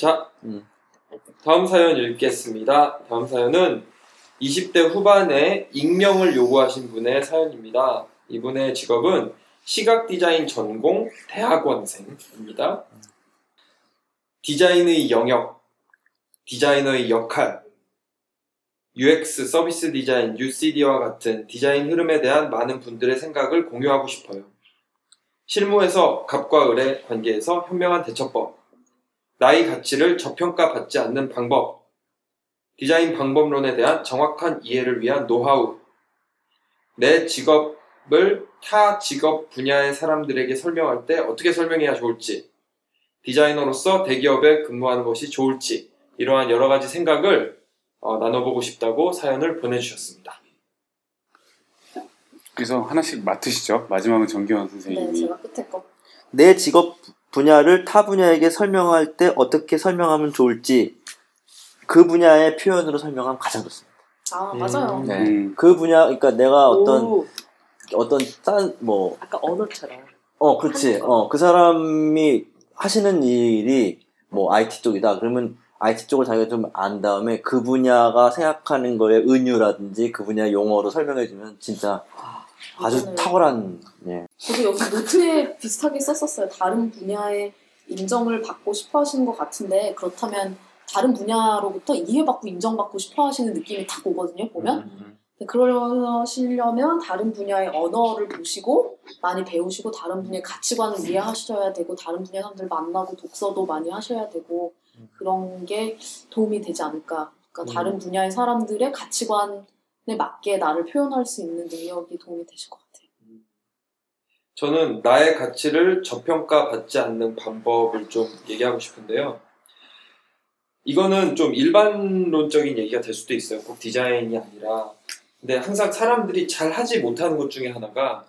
자, 음. 다음 사연 읽겠습니다. 다음 사연은 20대 후반에 익명을 요구하신 분의 사연입니다. 이분의 직업은 시각 디자인 전공 대학원생입니다. 디자인의 영역, 디자이너의 역할, UX 서비스 디자인 UCD와 같은 디자인 흐름에 대한 많은 분들의 생각을 공유하고 싶어요. 실무에서 갑과 을의 관계에서 현명한 대처법, 나의 가치를 저평가받지 않는 방법, 디자인 방법론에 대한 정확한 이해를 위한 노하우, 내 직업을 타 직업 분야의 사람들에게 설명할 때 어떻게 설명해야 좋을지, 디자이너로서 대기업에 근무하는 것이 좋을지, 이러한 여러 가지 생각을 어, 나눠보고 싶다고 사연을 보내주셨습니다. 그래서 하나씩 맡으시죠. 마지막은 정기환 네, 선생님이. 제가 끝에 거. 내 직업 분야를 타 분야에게 설명할 때 어떻게 설명하면 좋을지 그 분야의 표현으로 설명하면 가장 좋습니다. 아, 음. 맞아요. 네. 음, 그 분야, 그러니까 내가 어떤 오, 어떤 딴 뭐, 아까 언어처럼. 어, 그렇지. 어, 그 사람이 하시는 일이 뭐 IT 쪽이다. 그러면 IT 쪽을 자기가 좀 안 다음에 그 분야가 생각하는 거에 은유라든지 그 분야 용어로 설명해주면 진짜 아주 탁월한 예. 저도 여기 노트에 비슷하게 썼었어요. 다른 분야의 인정을 받고 싶어 하시는 것 같은데 그렇다면 다른 분야로부터 이해받고 인정받고 싶어 하시는 느낌이 탁 오거든요, 보면. 음, 근데 그러시려면 다른 분야의 언어를 보시고 많이 배우시고 다른 분야의 가치관을 이해하셔야 되고 다른 분야 사람들 만나고 독서도 많이 하셔야 되고 그런 게 도움이 되지 않을까. 그러니까 음. 다른 분야의 사람들의 가치관에 맞게 나를 표현할 수 있는 능력이 도움이 되실 것 같아요. 저는 나의 가치를 저평가받지 않는 방법을 좀 얘기하고 싶은데요. 이거는 좀 일반론적인 얘기가 될 수도 있어요. 꼭 디자인이 아니라. 근데 항상 사람들이 잘 하지 못하는 것 중에 하나가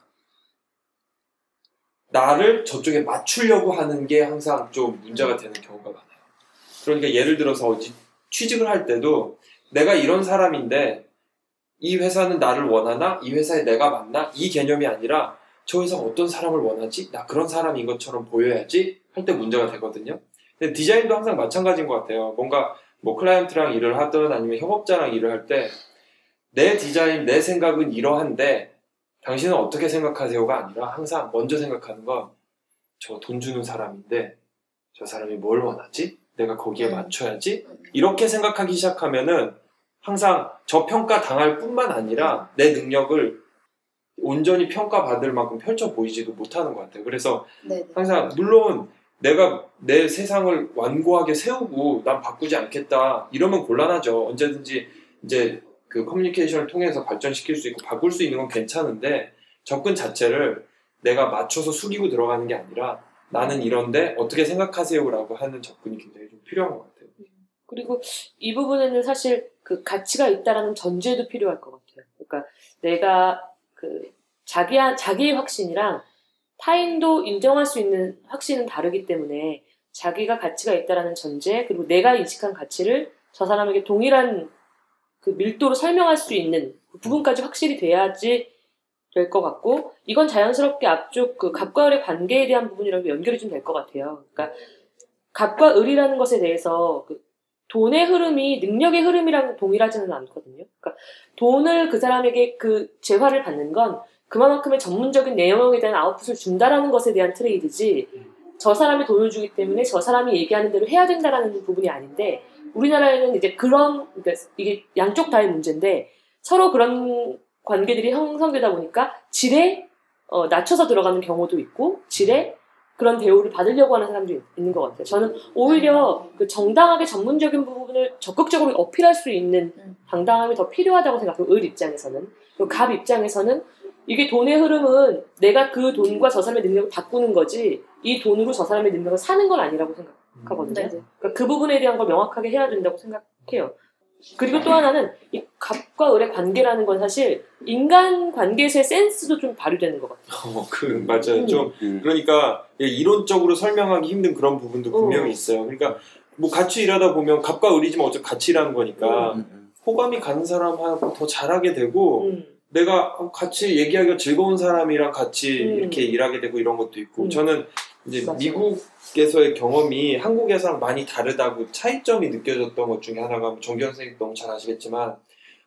나를 저쪽에 맞추려고 하는 게 항상 좀 문제가 되는 경우가 많아요. 그러니까 예를 들어서 취직을 할 때도 내가 이런 사람인데 이 회사는 나를 원하나? 이 회사에 내가 맞나? 이 개념이 아니라 저 회사가 어떤 사람을 원하지? 나 그런 사람인 것처럼 보여야지? 할 때 문제가 되거든요. 근데 디자인도 항상 마찬가지인 것 같아요. 뭔가 뭐 클라이언트랑 일을 하든 아니면 협업자랑 일을 할 때 내 디자인, 내 생각은 이러한데 당신은 어떻게 생각하세요가 아니라 항상 먼저 생각하는 건 저 돈 주는 사람인데 저 사람이 뭘 원하지? 내가 거기에 음. 맞춰야지? 이렇게 생각하기 시작하면은 항상 저평가 당할 뿐만 아니라 내 능력을 온전히 평가받을 만큼 펼쳐 보이지도 못하는 것 같아요. 그래서 네. 항상 물론 내가 내 세상을 완고하게 세우고 난 바꾸지 않겠다 이러면 곤란하죠. 언제든지 이제 그 커뮤니케이션을 통해서 발전시킬 수 있고 바꿀 수 있는 건 괜찮은데 접근 자체를 내가 맞춰서 숙이고 들어가는 게 아니라 나는 이런데 어떻게 생각하세요라고 하는 접근이 굉장히 좀 필요한 것 같아요. 그리고 이 부분에는 사실 그 가치가 있다라는 전제도 필요할 것 같아요. 그러니까 내가 그 자기 자기의 확신이랑 타인도 인정할 수 있는 확신은 다르기 때문에 자기가 가치가 있다라는 전제 그리고 내가 인식한 가치를 저 사람에게 동일한 그 밀도로 설명할 수 있는 그 부분까지 확실히 돼야지 될 것 같고 이건 자연스럽게 앞쪽 그 갑과 을의 관계에 대한 부분이라고 연결이 좀 될 것 같아요. 그러니까 갑과 을이라는 것에 대해서 그 돈의 흐름이 능력의 흐름이랑 동일하지는 않거든요. 그러니까 돈을 그 사람에게 그 재화를 받는 건 그만큼의 전문적인 내용에 대한 아웃풋을 준다라는 것에 대한 트레이드지 저 사람이 돈을 주기 때문에 저 사람이 얘기하는 대로 해야 된다라는 부분이 아닌데 우리나라에는 이제 그런 그러니까 이게 양쪽 다의 문제인데 서로 그런 관계들이 형성되다 보니까 질에 어, 낮춰서 들어가는 경우도 있고 질에 그런 대우를 받으려고 하는 사람도 있- 있는 것 같아요. 저는 오히려 그 정당하게 전문적인 부분을 적극적으로 어필할 수 있는 음. 당당함이 더 필요하다고 생각해요. 을 입장에서는. 그리고 갑 입장에서는 이게 돈의 흐름은 내가 그 돈과 저 사람의 능력을 바꾸는 거지 이 돈으로 저 사람의 능력을 사는 건 아니라고 생각하거든요. 네. 그러니까 그 부분에 대한 걸 명확하게 해야 된다고 생각해요. 그리고 또 하나는 이 갑과 을의 관계라는 건 사실 인간 관계에서의 센스도 좀 발휘되는 것 같아요. 어, 그 맞아요. 음. 좀 음. 그러니까 이론적으로 설명하기 힘든 그런 부분도 분명히 어. 있어요. 그러니까 뭐 같이 일하다 보면 갑과 을이지만 어차피 같이 일하는 거니까 음, 음. 호감이 가는 사람하고 더 잘하게 되고 음. 내가 같이 얘기하기가 즐거운 사람이랑 같이 음. 이렇게 일하게 되고 이런 것도 있고 음. 저는 이제 맞아요. 미국에서의 경험이 한국에서랑 많이 다르다고 차이점이 느껴졌던 것 중에 하나가 정규 선생님 너무 잘 아시겠지만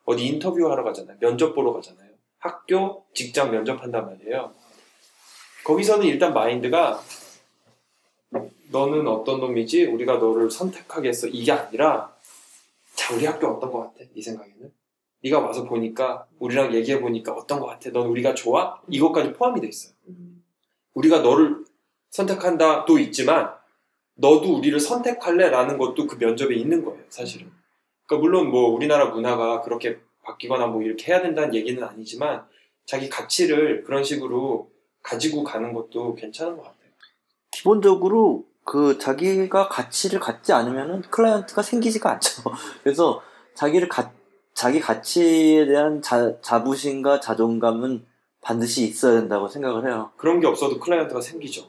어디 인터뷰하러 가잖아요 면접 보러 가잖아요 학교 직장 면접한단 말이에요 거기서는 일단 마인드가 너는 어떤 놈이지 우리가 너를 선택하겠어 이게 아니라 자 우리 학교 어떤 것 같아 네 생각에는 네가 와서 보니까 우리랑 얘기해 보니까 어떤 것 같아 넌 우리가 좋아 이것까지 포함이 돼 있어요 음. 우리가 너를 선택한다도 있지만 너도 우리를 선택할래? 라는 것도 그 면접에 있는 거예요, 사실은. 그러니까 물론 뭐 우리나라 문화가 그렇게 바뀌거나 뭐 이렇게 해야 된다는 얘기는 아니지만 자기 가치를 그런 식으로 가지고 가는 것도 괜찮은 것 같아요. 기본적으로 그 자기가 가치를 갖지 않으면은 클라이언트가 생기지가 않죠. 그래서 자기를 가, 자기 가치에 대한 자, 자부심과 자존감은 반드시 있어야 된다고 생각을 해요. 그런 게 없어도 클라이언트가 생기죠.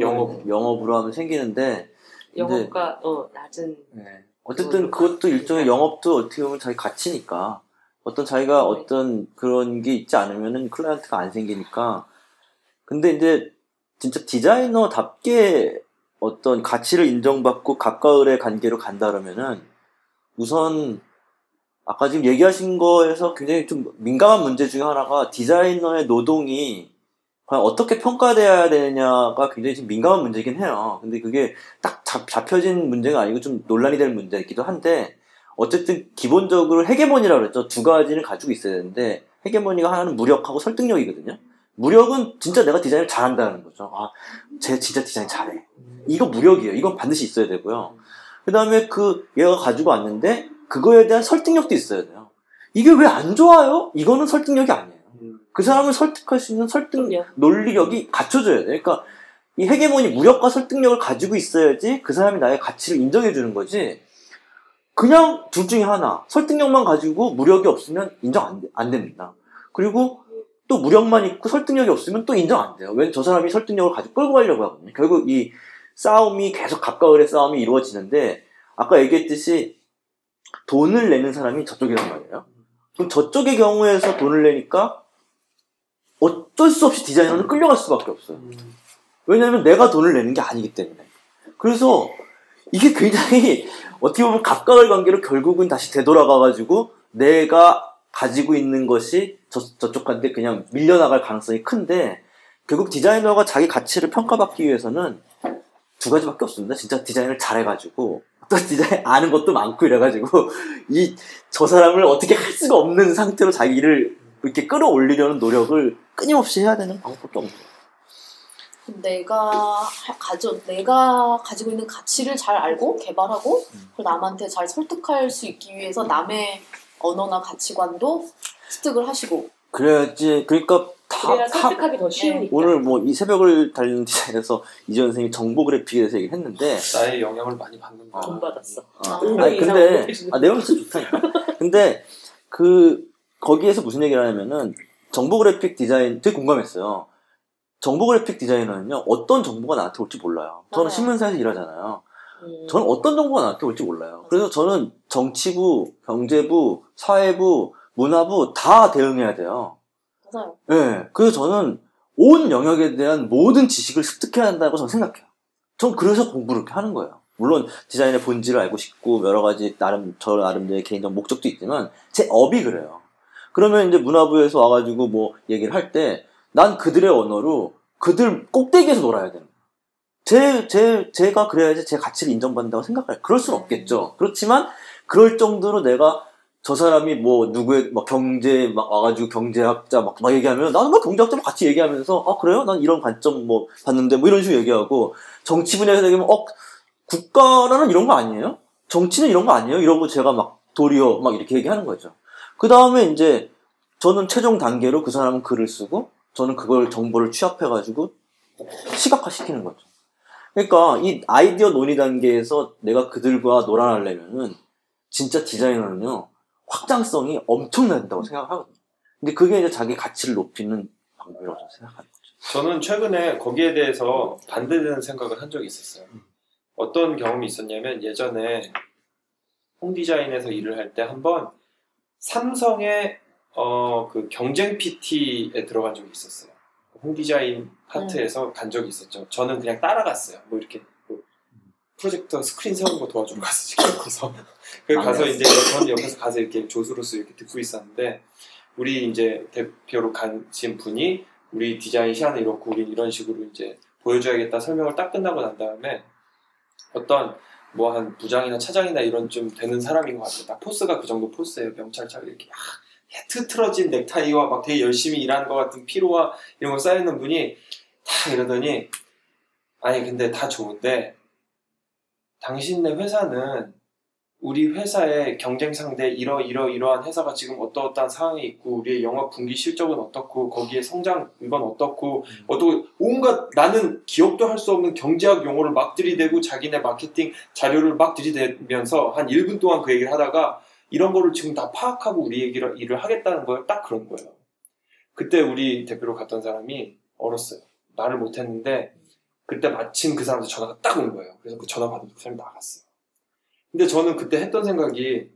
영업으로. 영업으로 하면 생기는데 영업가 어 낮은 네. 어쨌든 그것도 일종의 영업도 어떻게 보면 자기 가치니까 어떤 자기가 네. 어떤 그런 게 있지 않으면은 클라이언트가 안 생기니까 근데 이제 진짜 디자이너답게 어떤 가치를 인정받고 가까울의 관계로 간다 그러면은 우선 아까 지금 얘기하신 거에서 굉장히 좀 민감한 문제 중에 하나가 디자이너의 노동이 과연 어떻게 평가돼야 되냐가 굉장히 좀 민감한 문제이긴 해요. 근데 그게 딱 잡, 잡혀진 문제가 아니고 좀 논란이 될 문제이기도 한데 어쨌든 기본적으로 헤게모니라고 그랬죠. 두 가지를 가지고 있어야 되는데 헤게모니가 하나는 무력하고 설득력이거든요. 무력은 진짜 내가 디자인을 잘한다는 거죠. 아, 쟤 진짜 디자인 잘해. 이거 무력이에요. 이건 반드시 있어야 되고요. 그 다음에 그 얘가 가지고 왔는데 그거에 대한 설득력도 있어야 돼요. 이게 왜 안 좋아요? 이거는 설득력이 아니에요. 그 사람을 설득할 수 있는 설득. 논리력이 갖춰져야 돼. 그러니까 이 헤게모니 무력과 설득력을 가지고 있어야지 그 사람이 나의 가치를 인정해 주는 거지. 그냥 둘 중에 하나. 설득력만 가지고 무력이 없으면 인정 안, 돼- 안 됩니다. 그리고 또 무력만 있고 설득력이 없으면 또 인정 안 돼요. 왜 저 사람이 설득력을 가지고 끌고 가려고 하거든요. 결국 이 싸움이 계속 가까울의 싸움이 이루어지는데 아까 얘기했듯이 돈을 내는 사람이 저쪽이란 말이에요. 그럼 저쪽의 경우에서 돈을 내니까 어쩔 수 없이 디자이너는 끌려갈 수밖에 없어요. 왜냐하면 내가 돈을 내는 게 아니기 때문에. 그래서 이게 굉장히 어떻게 보면 가까울 관계로 결국은 다시 되돌아가가지고 내가 가지고 있는 것이 저, 저쪽한테 그냥 밀려나갈 가능성이 큰데 결국 디자이너가 자기 가치를 평가받기 위해서는 두 가지밖에 없습니다. 진짜 디자인을 잘해가지고 또 디자인 아는 것도 많고 이래가지고 이 저 사람을 어떻게 할 수가 없는 상태로 자기를 이렇게 끌어올리려는 노력을 끊임없이 해야 되는 방법밖에 없는 거예요. 내가 하- 가져 내가 가지고 있는 가치를 잘 알고 개발하고 음. 그걸 남한테 잘 설득할 수 있기 위해서 남의 언어나 가치관도 습득을 하시고 그래야지 그러니까 설득하기 더 쉬우니까. 오늘 뭐 이 새벽을 달리는 디자인에서 이전 선생님이 정보 그래픽에 대해서 얘기했는데 나의 영향을 많이 받는 거야. 돈 받았어. 아, 음. 아니 근데 아, 내용이 진짜 좋다니까. 근데 그 거기에서 무슨 얘기를 하냐면은 정보 그래픽 디자인 되게 공감했어요. 정보 그래픽 디자이너는요 어떤 정보가 나한테 올지 몰라요. 저는 맞아요. 신문사에서 일하잖아요. 음. 저는 어떤 정보가 나한테 올지 몰라요. 그래서 저는 정치부, 경제부, 사회부, 문화부 다 대응해야 돼요. 맞아요. 예. 그래서 저는 온 영역에 대한 모든 지식을 습득해야 한다고 저는 생각해요. 전 그래서 공부를 이렇게 하는 거예요. 물론 디자인의 본질을 알고 싶고 여러 가지 나름 저 나름대로의 개인적 목적도 있지만 제 업이 그래요. 그러면 이제 문화부에서 와가지고 뭐 얘기를 할 때 난 그들의 언어로 그들 꼭대기에서 놀아야 되는 거예요. 제, 제, 제가 그래야지 제 가치를 인정받는다고 생각해요. 그럴 수는 없겠죠. 그렇지만 그럴 정도로 내가 저 사람이 뭐 누구의 막 경제 막 와가지고 경제학자 막, 막 얘기하면 나는 뭐 경제학자 같이 얘기하면서 아 그래요? 난 이런 관점 뭐 봤는데 뭐 이런 식으로 얘기하고 정치 분야에서 얘기하면 어 국가라는 이런 거 아니에요? 정치는 이런 거 아니에요? 이러고 제가 막 도리어 막 이렇게 얘기하는 거죠. 그 다음에 이제 저는 최종 단계로 그 사람은 글을 쓰고 저는 그걸 정보를 취합해가지고 시각화시키는 거죠. 그러니까 이 아이디어 논의 단계에서 내가 그들과 놀아나려면은 진짜 디자이너는요 확장성이 엄청난다고 생각하거든요. 근데 그게 이제 자기 가치를 높이는 방법이라고 생각하는 거죠. 저는 최근에 거기에 대해서 반대되는 생각을 한 적이 있었어요. 어떤 경험이 있었냐면 예전에 홍 디자인에서 일을 할 때 한번 삼성의 어, 그 경쟁 PT에 들어간 적이 있었어요. 홍 디자인 파트에서 간 적이 있었죠. 저는 그냥 따라갔어요. 뭐 이렇게 뭐 프로젝터 스크린 세우는 거 도와주고 갔었지, 기억해서. 그 가서. 이제 저는 옆에서 가서 이렇게 조수로서 이렇게 듣고 있었는데, 우리 이제 대표로 가신 분이 우리 디자인 시안은 이렇고 우린 이런 식으로 이제 보여줘야겠다 설명을 딱 끝나고 난 다음에 어떤 뭐 한 부장이나 차장이나 이런 좀 되는 사람인 것 같아요. 딱 force가 그 정도 force예요. 명찰처럼 이렇게 막 흐트러진 넥타이와 막 되게 열심히 일하는 것 같은 피로와 이런 거 쌓여있는 분이 다 이러더니 아니 근데 다 좋은데 당신네 회사는 우리 회사의 경쟁 상대 이러 이러 이러한 회사가 지금 어떠어떠한 상황에 있고 우리의 영업 분기 실적은 어떻고 거기에 성장 이건 어떻고 어떻고 온갖 나는 기억도 할 수 없는 경제학 용어를 막 들이대고 자기네 마케팅 자료를 막 들이대면서 한 1분 동안 그 얘기를 하다가 이런 거를 지금 다 파악하고 우리 얘기를 일을 하겠다는 걸딱 그런 거예요. 그때 우리 대표로 갔던 사람이 얼었어요. 말을 못했는데 그때 마침 그 사람한테 전화가 딱 온 거예요. 그래서 그 전화 받은 그 사람이 나갔어요. 근데 저는 그때 했던 생각이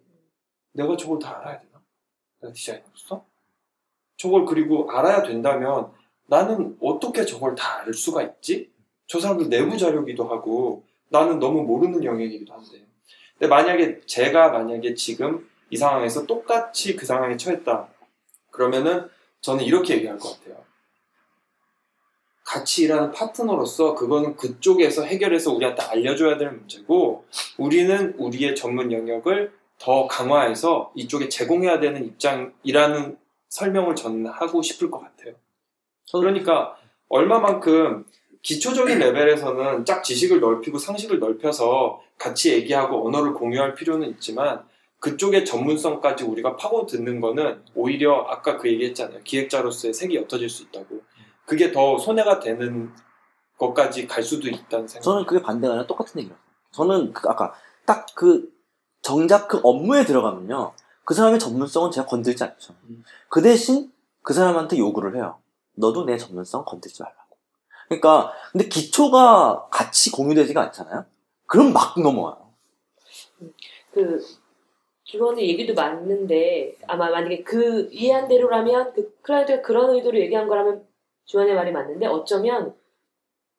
내가 저걸 다 알아야 되나? 내가 디자이너로서? 저걸 그리고 알아야 된다면 나는 어떻게 저걸 다 알 수가 있지? 저 사람들 내부 자료기도 하고 나는 너무 모르는 영역이기도 한데 근데 만약에 제가 만약에 지금 이 상황에서 똑같이 그 상황에 처했다 그러면은 저는 이렇게 얘기할 것 같아요 같이 일하는 파트너로서 그거는 그쪽에서 해결해서 우리한테 알려줘야 될 문제고 우리는 우리의 전문 영역을 더 강화해서 이쪽에 제공해야 되는 입장이라는 설명을 저는 하고 싶을 것 같아요. 그러니까 얼마만큼 기초적인 레벨에서는 짝 지식을 넓히고 상식을 넓혀서 같이 얘기하고 언어를 공유할 필요는 있지만 그쪽의 전문성까지 우리가 파고 듣는 거는 오히려 아까 그 얘기했잖아요. 기획자로서의 색이 옅어질 수 있다고. 그게 더 손해가 되는 것까지 갈 수도 있다는 생각. 저는 그게 반대가 아니라 똑같은 얘기예요. 저는 그 아까 딱 그 정작 그 업무에 들어가면요. 그 사람의 전문성은 제가 건들지 않죠. 음. 그 대신 그 사람한테 요구를 해요. 너도 내 전문성 건들지 말라고. 그러니까 근데 기초가 같이 공유되지가 않잖아요. 그럼 막 넘어와요. 그 주원의 얘기도 맞는데 아마 만약에 그 이해한 대로라면 그 클라이언트가 그런 의도로 얘기한 거라면 주원의 말이 맞는데 어쩌면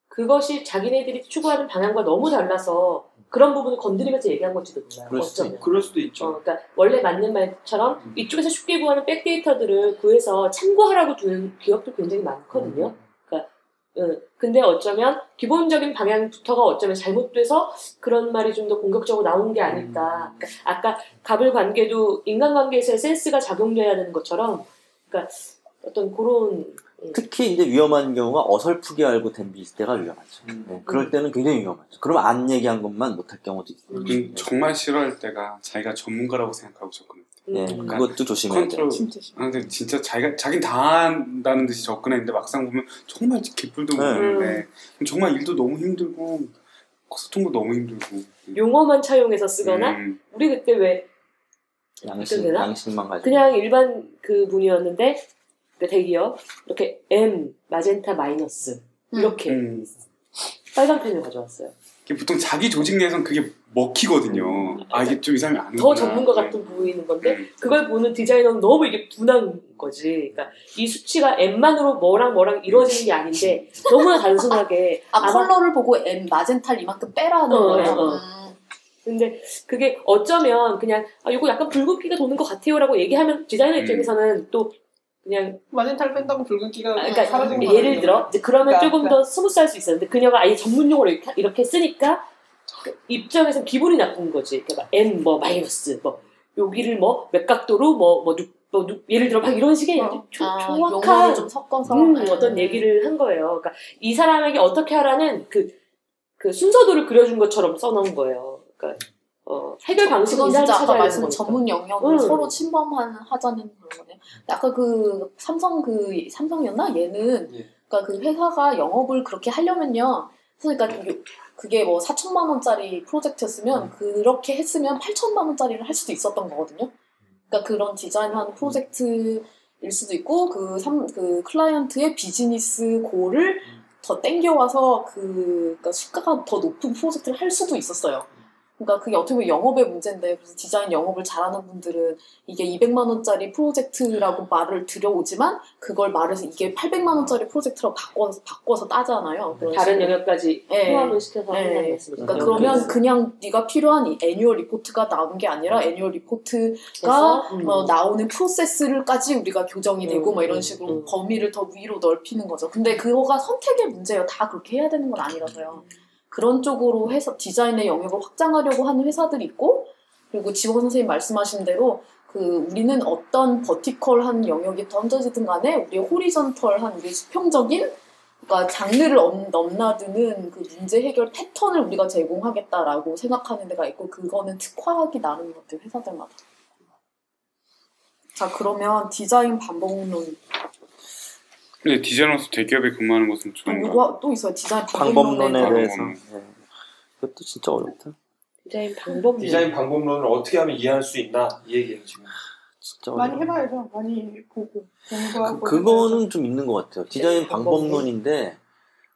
그것이 자기네들이 추구하는 방향과 너무 달라서 그런 부분을 건드리면서 얘기한 걸지도 몰라요. 그럴 수도 어쩌면. 그럴 수도 있죠. 어, 그러니까 원래 맞는 말처럼 음. 이쪽에서 쉽게 구하는 백데이터들을 구해서 참고하라고 두는 기업도 굉장히 많거든요. 그러니까 응. 근데 어쩌면 기본적인 방향부터가 어쩌면 잘못돼서 그런 말이 좀 더 공격적으로 나온 게 아닐까. 그러니까 아까 갑을 관계도 인간관계에서의 센스가 작용돼야 되는 것처럼, 그러니까 어떤 그런 특히 이제 위험한 경우가 어설프게 알고 덤빌 때가 위험하죠. 음. 네, 그럴 때는 굉장히 위험하죠. 그러면 안 얘기한 것만 못할 경우도 있어요. 음, 정말 싫어할 때가 자기가 전문가라고 생각하고 접근해. 네, 음. 그것도 조심해야 돼요. 진짜 아, 근데 진짜 자기가 자긴 다 한다는 듯이 접근했는데 막상 보면 정말 개뿔도 네. 모르는데 정말 일도 너무 힘들고 소통도 너무 힘들고. 용어만 차용해서 쓰거나 음, 우리 그때 왜 양심? 양심만 가지고. 그냥 일반 그 분이었는데 그 대기업 이렇게 M 마젠타 마이너스 이렇게 음. 빨간 펜을 가져왔어요. 이게 보통 자기 조직 내에서는 그게 먹히거든요. 아 이게 좀 이 사람이 아는구나. 더 전문가 같은 보이는 건데 음. 그걸 보는 디자이너는 너무 이게 분한 거지. 그러니까 이 수치가 M만으로 뭐랑 뭐랑 이루어지는 게 아닌데 너무나 단순하게 아 아마- 컬러를 보고 M 마젠타를 이만큼 빼라는 어, 거예요. 어. 음. 근데 그게 어쩌면 그냥 아 이거 약간 붉은기가 도는 것 같아요라고 얘기하면 디자이너 음. 입장에서는 또 그냥 마젠타를 뺀다고 붉은기가 아, 그러니까 건 예를 아니에요. 들어 이제 그러면 그러니까, 조금 더 smooth할 수 있었는데 그녀가 아예 전문 용어로 이렇게, 이렇게 쓰니까 그 입장에서 기분이 나쁜 거지. 그러니까 M 뭐 마이너스 뭐 여기를 뭐 맥각도로 뭐뭐 뭐, 누- 예를 들어 막 이런 식의 어. 조- 아, 정확한 좀 섞어서 음, 음. 어떤 얘기를 한 거예요. 그러니까 이 사람에게 어떻게 하라는 그, 그 순서도를 그려준 것처럼 써놓은 거예요. 그러니까 어, 해결 방식을 사람 진짜 아까 말씀. 전문 영역을 음. 서로 침범하는 하자는 그런 거네요. 아까 그 삼성 그 삼성이었나 얘는 예. 그러니까 그 회사가 영업을 그렇게 하려면요. 그러니까 요- 그게 뭐 4천만 원짜리 프로젝트였으면 그렇게 했으면 8천만 원짜리를 할 수도 있었던 거거든요. 그러니까 그런 디자인하는 프로젝트일 수도 있고 그, 삼, 그 클라이언트의 비즈니스 고를 더 땡겨와서 그 그러니까 시가가 더 높은 프로젝트를 할 수도 있었어요. 그러니까 그게 어떻게 보면 영업의 문제인데 그래서 디자인 영업을 잘하는 분들은 이게 200만 원짜리 프로젝트라고 말을 들여오지만 그걸 말해서 이게 800만 원짜리 프로젝트로 바꿔서 바꿔서 따잖아요. 그런 다른. 영역까지 네. 포함을 시켜서 네. 한다는 말씀이죠. 그러니까 음, 그러면. 그냥 네가 필요한 이 annual report가 나오는 게 아니라 annual report가 그래서, 음. 어, 나오는 프로세스를까지 우리가 교정이 되고 음, 뭐 이런 음, 식으로 음. 범위를 더 위로 넓히는 거죠. 근데 그거가 선택의 문제예요. 다 그렇게 해야 되는 건 아니라서요. 그런 쪽으로 해서 디자인의 영역을 확장하려고 하는 회사들이 있고 그리고 지원 선생님 말씀하신 대로 그 우리는 어떤 vertical한 영역이 던져지든 간에 우리 horizontal한 우리 수평적인 그러니까 장르를 넘- 넘나드는 그 문제 해결 패턴을 우리가 제공하겠다라고 생각하는 데가 있고 그거는 특화하기 나름인 것 같아요 회사들마다. 자 그러면 디자인 반복론 근데 디자이너로서 대기업에 근무하는 것은 또 좋은 거. 이거 또 있어요 디자인 방법론에 방법론. 대해서. 네. 그것도 진짜 어렵다. 디자인 방법 디자인 방법론을 어떻게 하면 이해할 수 있나 이 얘기예요 지금. 진짜 많이 어렵다. 해봐야죠. 많이 보고 공부하고. 그, 그거는 좀 있는 것 같아요. 디자인 네, 방법론. 방법론인데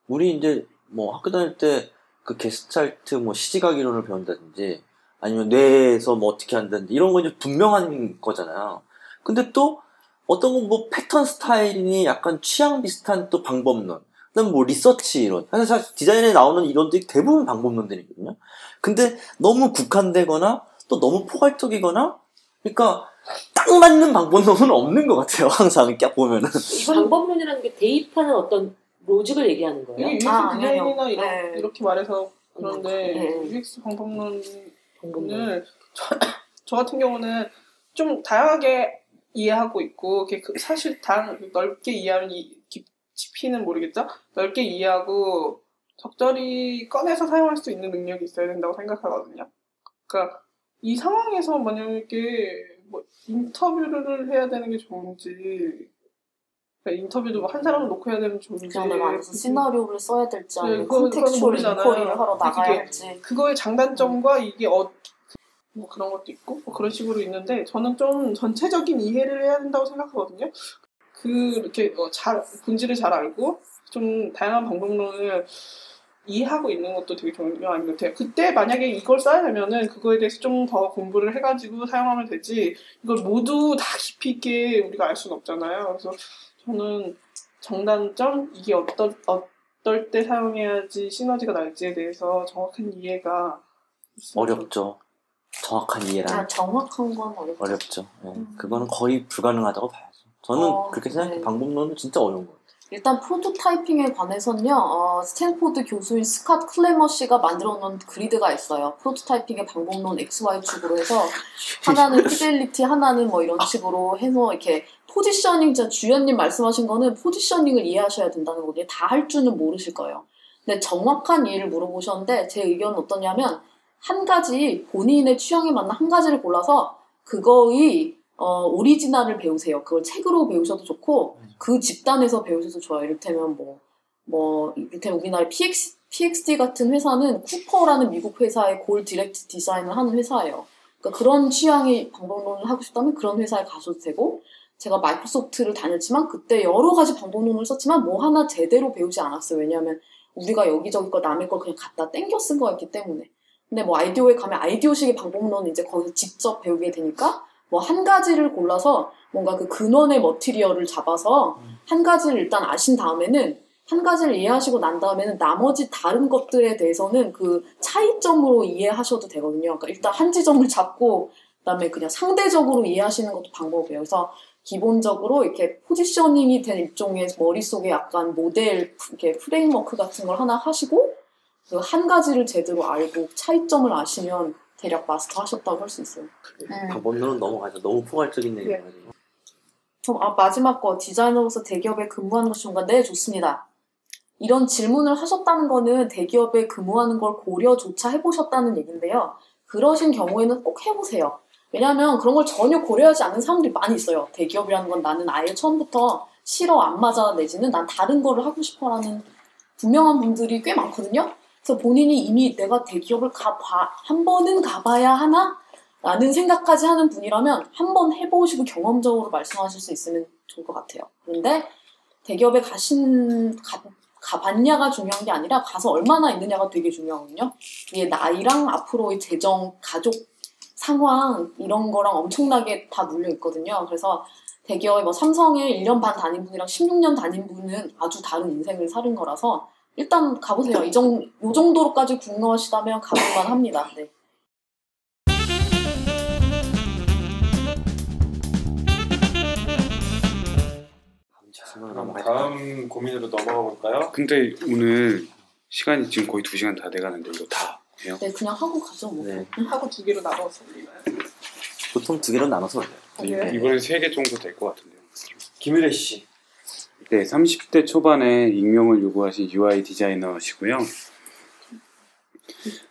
우리 이제 뭐 학교 다닐 때 그 게스탈트 뭐 시지각 이론을 배운다든지 아니면 뇌에서 뭐 어떻게 한다든지 이런 건 이제 분명한 거잖아요. 근데 또 어떤 건 뭐 패턴 스타일이니 약간 취향 비슷한 또 방법론. 그다음 뭐 리서치 이론. 사실 사실 디자인에 나오는 이론들이 대부분 방법론들이거든요. 근데 너무 국한되거나 또 너무 포괄적이거나 그러니까 딱 맞는 방법론은 없는 것 같아요. 항상 이렇게 보면은. 이 방법론이라는 게 대입하는 어떤 로직을 얘기하는 거예요. 이게 UX 아, 아니요. 디자인이나 이런, 네. 이렇게 말해서 그런데 네. UX 방법론을 방법론. 저, 저 같은 경우는 좀 다양하게 이해하고 있고 그 사실 다 넓게 이해하는 이 깊- 깊이는 모르겠죠. 넓게 이해하고 적절히 꺼내서 사용할 수 있는 능력이 있어야 된다고 생각하거든요. 그러니까 이 상황에서 만약에 뭐 인터뷰를 해야 되는 게 좋은지 그러니까 인터뷰도 뭐 한 사람을 놓고 해야 되는 게 좋은지 알아서 시나리오를 써야 될지 네, 아니면 컨텍츄얼. 인쿼리를 하러 나가야 할지 그거의 장단점과 이게 어, 뭐 그런 것도 있고 뭐 그런 식으로 있는데 저는 좀 전체적인 이해를 해야 된다고 생각하거든요. 그 이렇게 어, 잘 본질을 잘 알고 좀 다양한 방법론을 이해하고 있는 것도 되게 중요한 것 같아요. 그때 만약에 이걸 써야 되면은 그거에 대해서 좀 더 공부를 해가지고 사용하면 되지 이걸 모두 다 깊이 있게 우리가 알 수는 없잖아요. 그래서 저는 장단점 이게 어떨 어떨 때 사용해야지 시너지가 날지에 대해서 정확한 이해가 어렵죠. 정확한 이해란 아, 정확한 건 어렵죠. 어렵죠. 예. 음. 그거는 거의 불가능하다고 봐야죠. 저는 어, 그렇게 생각해요. 네. 방법론은 진짜 어려운 것 같아요. 일단 prototyping에 관해서는요, 어, 스탠포드 교수인 스캇 클레머 씨가 만들어 놓은 그리드가 있어요. prototyping의 방법론 XY축으로 해서 하나는 fidelity, 하나는 뭐 이런 식으로 해서 이렇게 positioning, 진짜 주연님 말씀하신 거는 positioning을 이해하셔야 된다는 거거든요. 다 할 줄은 모르실 거예요. 근데 정확한 이해를 물어보셨는데 제 의견은 어떠냐면 한 가지 본인의 취향에 맞는 한 가지를 골라서 그거의 어, 오리지널을 배우세요. 그걸 책으로 배우셔도 좋고 그 집단에서 배우셔도 좋아요. 이를테면 뭐, 뭐, 이를테면 우리나라의 PX, PXD 같은 회사는 쿠퍼라는 미국 회사의 goal directed design을 하는 회사예요. 그러니까 그런 취향의 방법론을 하고 싶다면 그런 회사에 가셔도 되고, 제가 마이크로소프트를 다녔지만 그때 여러 가지 방법론을 썼지만 뭐 하나 제대로 배우지 않았어요. 왜냐하면 우리가 여기저기 거 남의 걸 그냥 갖다 땡겨 쓴 거였기 때문에. 근데 뭐 IDEO에 가면 IDEO식의 방법론은 이제 거기서 직접 배우게 되니까 뭐 한 가지를 골라서 뭔가 그 근원의 material을 잡아서 한 가지를 일단 아신 다음에는 한 가지를 이해하시고 난 다음에는 나머지 다른 것들에 대해서는 그 차이점으로 이해하셔도 되거든요. 그러니까 일단 한 지점을 잡고 그다음에 그냥 상대적으로 이해하시는 것도 방법이에요. 그래서 기본적으로 이렇게 포지셔닝이 된 일종의 머릿속에 약간 모델 이렇게 프레임워크 같은 걸 하나 하시고 그 한 가지를 제대로 알고 차이점을 아시면 대략 마스터 하셨다고 할 수 있어요. 음. 방법론은 넘어가죠. 너무 포괄적인 예. 얘기가지고. 그럼 아, 마지막 거 디자이너로서 대기업에 근무하는 것이 좋은가? 네, 좋습니다. 이런 질문을 하셨다는 거는 대기업에 근무하는 걸 고려조차 해보셨다는 얘기인데요. 그러신 경우에는 꼭 해보세요. 왜냐하면 그런 걸 전혀 고려하지 않는 사람들이 많이 있어요. 대기업이라는 건 나는 아예 처음부터 싫어, 안 맞아, 내지는 난 다른 거를 하고 싶어라는 분명한 분들이 꽤 많거든요. 그래서 본인이 이미 내가 대기업을 가봐, 한 번은 가봐야 하나? 라는 생각까지 하는 분이라면 한 번 해보시고 경험적으로 말씀하실 수 있으면 좋을 것 같아요. 그런데 대기업에 가신, 가, 가봤냐가 중요한 게 아니라 가서 얼마나 있느냐가 되게 중요하거든요. 이게 나이랑 앞으로의 재정, 가족 상황 이런 거랑 엄청나게 다 물려 있거든요. 그래서 대기업의 뭐 삼성에 1년 반 다닌 분이랑 16년 다닌 분은 아주 다른 인생을 살은 거라서 일단 가보세요. 이 정, 요 정도로까지 궁금하시다면 가볼만 합니다. 네. 그럼 다음 고민으로 넘어가 볼까요? 근데 오늘 시간이 지금 거의 2시간 다 돼가는데 이거 다 해요? 네, 그냥 하고 가죠. 뭐. 네. 하고 두 개로 나눠서 올리나요? 보통 두 개로 나눠서 올려요. 네. 이번엔 3개 정도 될 것 같은데요. 김유래 씨. 네, 30대 초반에 익명을 요구하신 UI 디자이너시고요.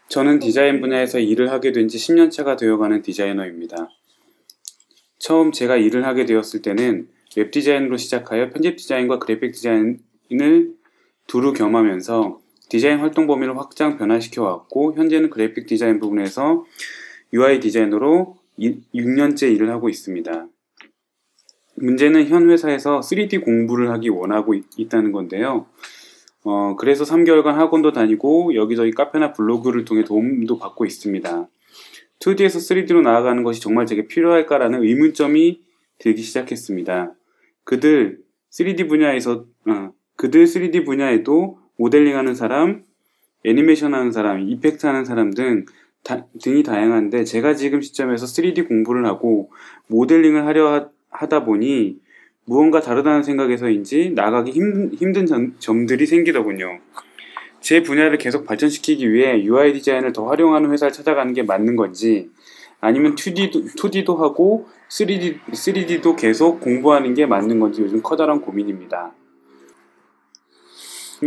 저는 디자인 분야에서 일을 하게 된 지 10년 차가 되어가는 디자이너입니다. 처음 제가 일을 하게 되었을 때는 웹 디자인으로 시작하여 편집 디자인과 그래픽 디자인을 두루 겸하면서 디자인 활동 범위를 확장 변화시켜 왔고 현재는 그래픽 디자인 부분에서 UI 디자이너로 6년째 일을 하고 있습니다. 문제는 현 회사에서 3D 공부를 하기 원하고 있, 있다는 건데요. 어, 그래서 3개월간 학원도 다니고 여기저기 카페나 블로그를 통해 도움도 받고 있습니다. 2D에서 3D로 나아가는 것이 정말 제게 필요할까라는 의문점이 들기 시작했습니다. 그들 3D 분야에서 어, 그들 3D 분야에도 모델링하는 사람, 애니메이션 하는 사람, 이펙트 하는 사람 등 다- 등이 다양한데 제가 지금 시점에서 3D 공부를 하고 모델링을 하려 하- 하다 보니 무언가 다르다는 생각에서인지 나가기 힘, 힘든 점, 점들이 생기더군요. 제 분야를 계속 발전시키기 위해 UI 디자인을 더 활용하는 회사를 찾아가는 게 맞는 건지 아니면 2D도, 2D도 하고 3D, 3D도 계속 공부하는 게 맞는 건지 요즘 커다란 고민입니다.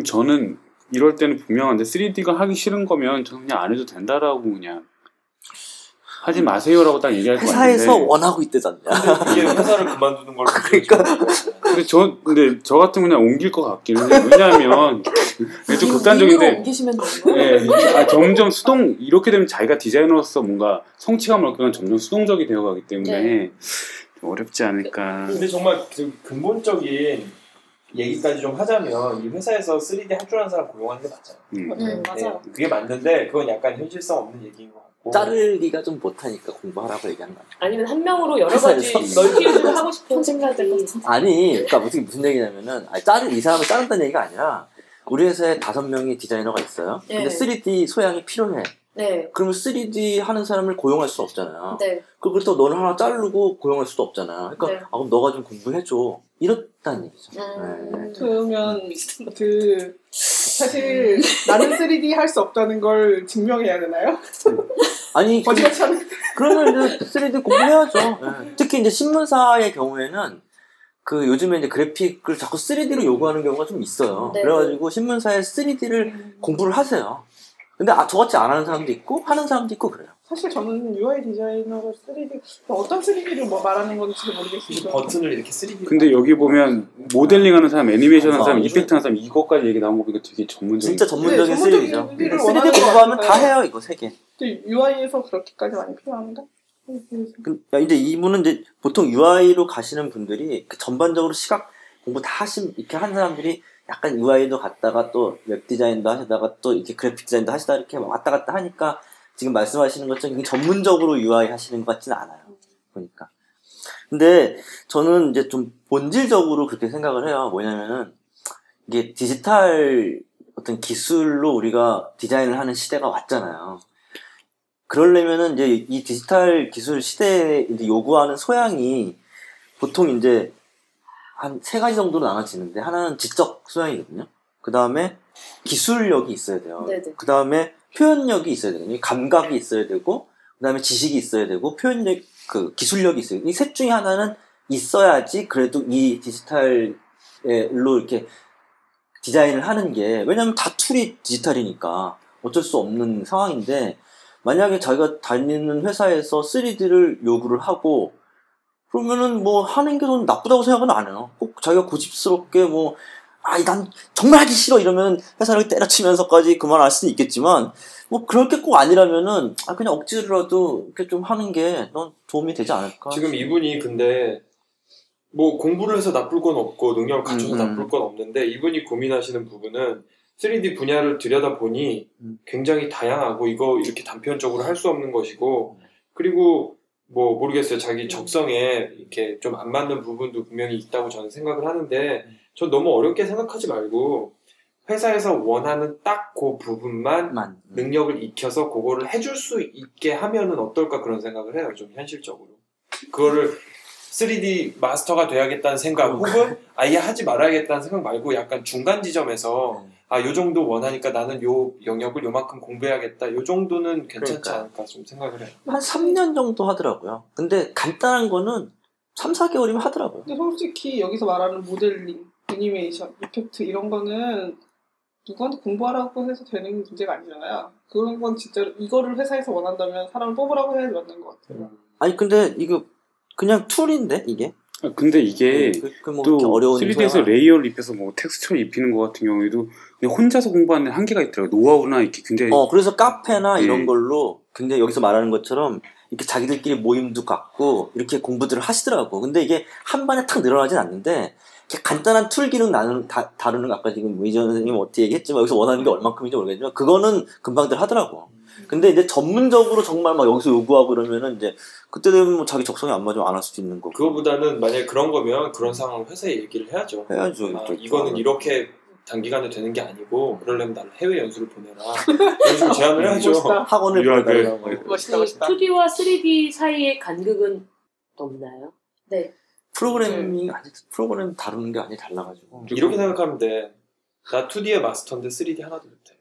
저는 이럴 때는 분명한데 3D가 하기 싫은 거면 저는 그냥 안 해도 된다라고 그냥 하지 마세요라고 딱 얘기할 것 같은데 회사에서 원하고 있대잖냐. 이게 회사를 그만두는 걸로 그러니까. 근데 저 근데 저 같으면 그냥 옮길 것 같기는 해요. 왜냐하면 좀 극단적인데 옮기시면 되는 거예요. 예, 아, 점점 수동 이렇게 되면 자기가 디자이너로서 뭔가 성취감을 얻기는 점점 수동적이 되어가기 때문에 네. 좀 어렵지 않을까. 근데 정말 그 근본적인 얘기까지 좀 하자면 이 회사에서 3D 할 줄 아는 사람 고용하는 게 맞잖아요. 음. 음, 맞아요. 네, 그게 맞는데 그건 약간 현실성 없는 얘기인 것 같고. 자르기가 좀 못하니까 공부하라고 얘기한 거 아니야. 아니면 한 명으로 여러 가지 회사에서. 멀티유즈를 하고 싶은 생각이. 아니, 그러니까 무슨 무슨 얘기냐면은 아니, 자르 이 사람을 자른다는 얘기가 아니라 우리 회사에 다섯 명의 디자이너가 있어요. 근데 네. 3D 소양이 필요해. 네. 그러면 3D 하는 사람을 고용할 수 없잖아요. 네. 그렇다고 너는 하나 자르고 고용할 수도 없잖아. 그러니까 네. 아, 그럼 너가 좀 공부해줘. 이렇다는 얘기죠. 네. 음. 그러면 그 사실 나는 3D 할 수 없다는 걸 증명해야 되나요? 아니 그, 그러면 이제 3D 공부해야죠. 예. 특히 이제 신문사의 경우에는 그 요즘에 이제 그래픽을 자꾸 3D로 요구하는 경우가 좀 있어요. 네. 그래가지고 신문사에 3D를 공부를 하세요. 근데 아, 저같이 안 하는 사람도 있고 하는 사람도 있고 그래요. 사실 저는 UI 디자이너로 3D 어떤 3D를 뭐 말하는 건지 모르겠습니다. 버튼을 이렇게 3D. 근데 여기 보면 모델링하는 사람, 애니메이션 하는 사람, 아, 이펙트 하는 사람 이거까지 얘기 나온 거 보니까 되게 전문적인. 진짜 전문적인 네, 전문적인 3D죠. 3D 를 3D 원하는 것 공부하면 다. 해요 이거 세 개. UI에서 그렇게까지 많이 필요한가? 그, 야, 이제 이분은 이제 보통 UI로 가시는 분들이 그 전반적으로 시각 공부 다 하신 이렇게 한 사람들이 약간 UI도 갔다가 또 웹 디자인도 하시다가 또 이렇게 그래픽 디자인도 하시다 이렇게 왔다 갔다 하니까 지금 말씀하시는 것처럼 전문적으로 UI 하시는 것 같지는 않아요. 보니까. 근데 저는 이제 좀 본질적으로 그렇게 생각을 해요. 뭐냐면은 이게 디지털 어떤 기술로 우리가 디자인을 하는 시대가 왔잖아요. 그러려면은 이제 이 디지털 기술 시대에 요구하는 소양이 보통 이제 한 세 가지 정도로 나눠지는데 하나는 지적 소양이거든요. 그 다음에 기술력이 있어야 돼요. 그 다음에 표현력이 있어야 되거든요. 감각이 있어야 되고, 그 다음에 지식이 있어야 되고, 표현력, 그 기술력이 있어요. 이 셋 중에 하나는 있어야지 그래도 이 디지털로 이렇게 디자인을 하는 게, 왜냐면 다 툴이 디지털이니까 어쩔 수 없는 상황인데, 만약에 자기가 다니는 회사에서 3D를 요구를 하고, 그러면은 뭐 하는 게 좀 나쁘다고 생각은 안 해요. 꼭 자기가 고집스럽게 뭐, 아, 난 정말 하기 싫어 이러면 회사를 때려치면서까지 그만할 수는 있겠지만, 뭐 그럴 게 꼭 아니라면은, 아, 그냥 억지로라도 이렇게 좀 하는 게 넌 도움이 되지 않을까? 지금 이분이 근데 뭐 공부를 해서 나쁠 건 없고 능력을 갖춰서 음, 음. 나쁠 건 없는데 이분이 고민하시는 부분은 3D 분야를 들여다 보니 음. 굉장히 다양하고 이거 이렇게 단편적으로 할 수 없는 것이고 그리고 뭐 모르겠어요 자기 적성에 이렇게 좀 안 맞는 부분도 분명히 있다고 저는 생각을 하는데 전 너무 어렵게 생각하지 말고 회사에서 원하는 딱 그 부분만 만. 음. 능력을 익혀서 그거를 해줄 수 있게 하면은 어떨까 그런 생각을 해요 좀 현실적으로 그거를 3D 마스터가 돼야겠다는 생각 혹은 아예 하지 말아야겠다는 생각 말고 약간 중간 지점에서 음. 아 요 정도 원하니까 나는 요 영역을 요만큼 공부해야겠다 요 정도는 괜찮지 그러니까. 않을까 좀 생각을 해요 한 3년 정도 하더라고요. 근데 간단한 거는 3, 4개월이면 하더라고요. 근데 솔직히 여기서 말하는 모델링, 애니메이션, 이펙트 이런 거는 누구한테 공부하라고 해서 되는 문제가 아니잖아요. 그런 건 진짜로 이거를 회사에서 원한다면 사람을 뽑으라고 해야 맞는 것 같아요. 아니 근데 이거 그냥 툴인데 이게 아, 근데 이게 그, 그 뭐또 그렇게 어려운 3D에서 소양은 레이어를 입혀서 뭐 텍스처 입히는 것 같은 경우에도 그냥 혼자서 공부하는 한계가 있더라고요. 노하우나 이렇게 굉장히 어 그래서 카페나 이런 음. 걸로 굉장히 여기서 말하는 것처럼 이렇게 자기들끼리 모임도 갖고 이렇게 공부들을 하시더라고. 근데 이게 한 번에 탁 늘어나진 않는데 간단한 툴 기능 나누는 다, 다루는 거 아까 지금 이전 선생님 어떻게 얘기했지만 여기서 원하는 게 얼만큼인지 모르겠지만 그거는 금방들 하더라고. 근데 이제 전문적으로 정말 막 여기서 요구하고 그러면은 이제 그때 되면 뭐 자기 적성에 안 맞으면 안 할 수도 있는 거고. 그거보다는 만약에 그런 거면 그런 상황을 회사에 얘기를 해야죠 해야죠. 아, 또. 이거는 이렇게 단기간에 되는 게 아니고 그러려면 나를 해외 연수를 보내라 식으로 제안을 해야죠. 학원을 보내달라고. 멋있다, 멋있다. 2D와 3D 사이의 간극은 없나요? 네. 프로그래밍 아니 프로그램 다루는 게 아니 달라가지고. 이렇게 생각하면 돼 나 2D의 마스터인데 3D 하나도 못해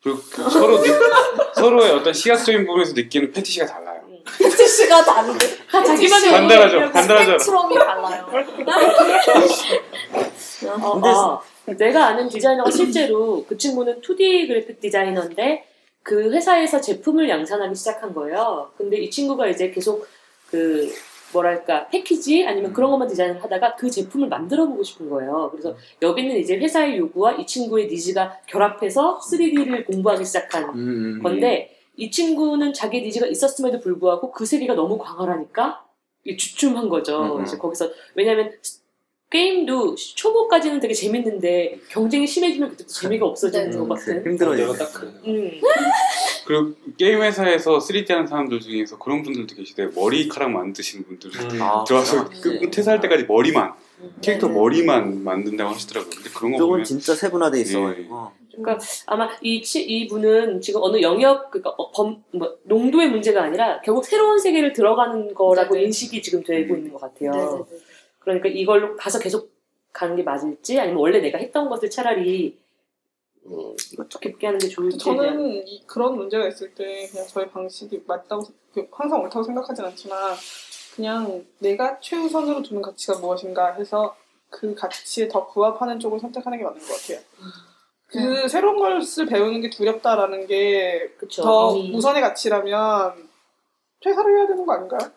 그리고 그 서로 느- 서로의 어떤 시각적인 부분에서 느끼는 패티시가 달라요. 패티시가 다른데 자기만의 간단하죠. 의견이라고 간단하죠. 스펙트럼이 달라요. 어, 근데 아, 내가 아는 디자이너가 실제로 그 친구는 2D 그래픽 디자이너인데 그 회사에서 제품을 양산하기 시작한 거예요. 근데 이 친구가 이제 계속 그 뭐랄까 패키지 아니면 그런 것만 디자인을 하다가 그 제품을 만들어 보고 싶은 거예요. 그래서 여기는 이제 회사의 요구와 이 친구의 니즈가 결합해서 3D를 공부하기 시작한 음, 음. 건데 이 친구는 자기 니즈가 있었음에도 불구하고 그 세계가 너무 광활하니까 주춤한 거죠. 음, 음. 그래서 거기서 왜냐하면 게임도 초보까지는 되게 재밌는데 경쟁이 심해지면 그때 재미가 없어지는 네, 것 네. 같은. 힘들어요. 딱 음. 그리고 게임 회사에서 3D 하는 사람들 중에서 그런 분들도 계시대요. 머리카락 만드시는 분들은 음. 아, 들어와서 그렇지. 그 퇴사할 때까지 머리만 캐릭터 네네. 머리만 만든다고 하시더라고요. 근데 그런 거 보면 진짜 세분화돼 있어가지고. 아마 이, 치, 이 분은 지금 어느 영역, 그러니까 어, 범, 뭐, 농도의 문제가 아니라 결국 새로운 세계를 들어가는 거라고 네네. 인식이 지금 되고 있는 것 같아요. 네네네. 그러니까 이걸로 가서 계속 가는 게 맞을지 아니면 원래 내가 했던 것을 차라리 음, 더 깊게 하는 게 좋을지. 저는 이, 그런 문제가 있을 때 그냥 저의 방식이 맞다고 생- 그 항상 옳다고 생각하진 않지만 그냥 내가 최우선으로 두는 가치가 무엇인가 해서 그 가치에 더 부합하는 쪽을 선택하는 게 맞는 것 같아요. 그 새로운 것을 배우는 게 두렵다라는 게. 더 음. 우선의 가치라면 퇴사를 해야 되는 거 아닌가요?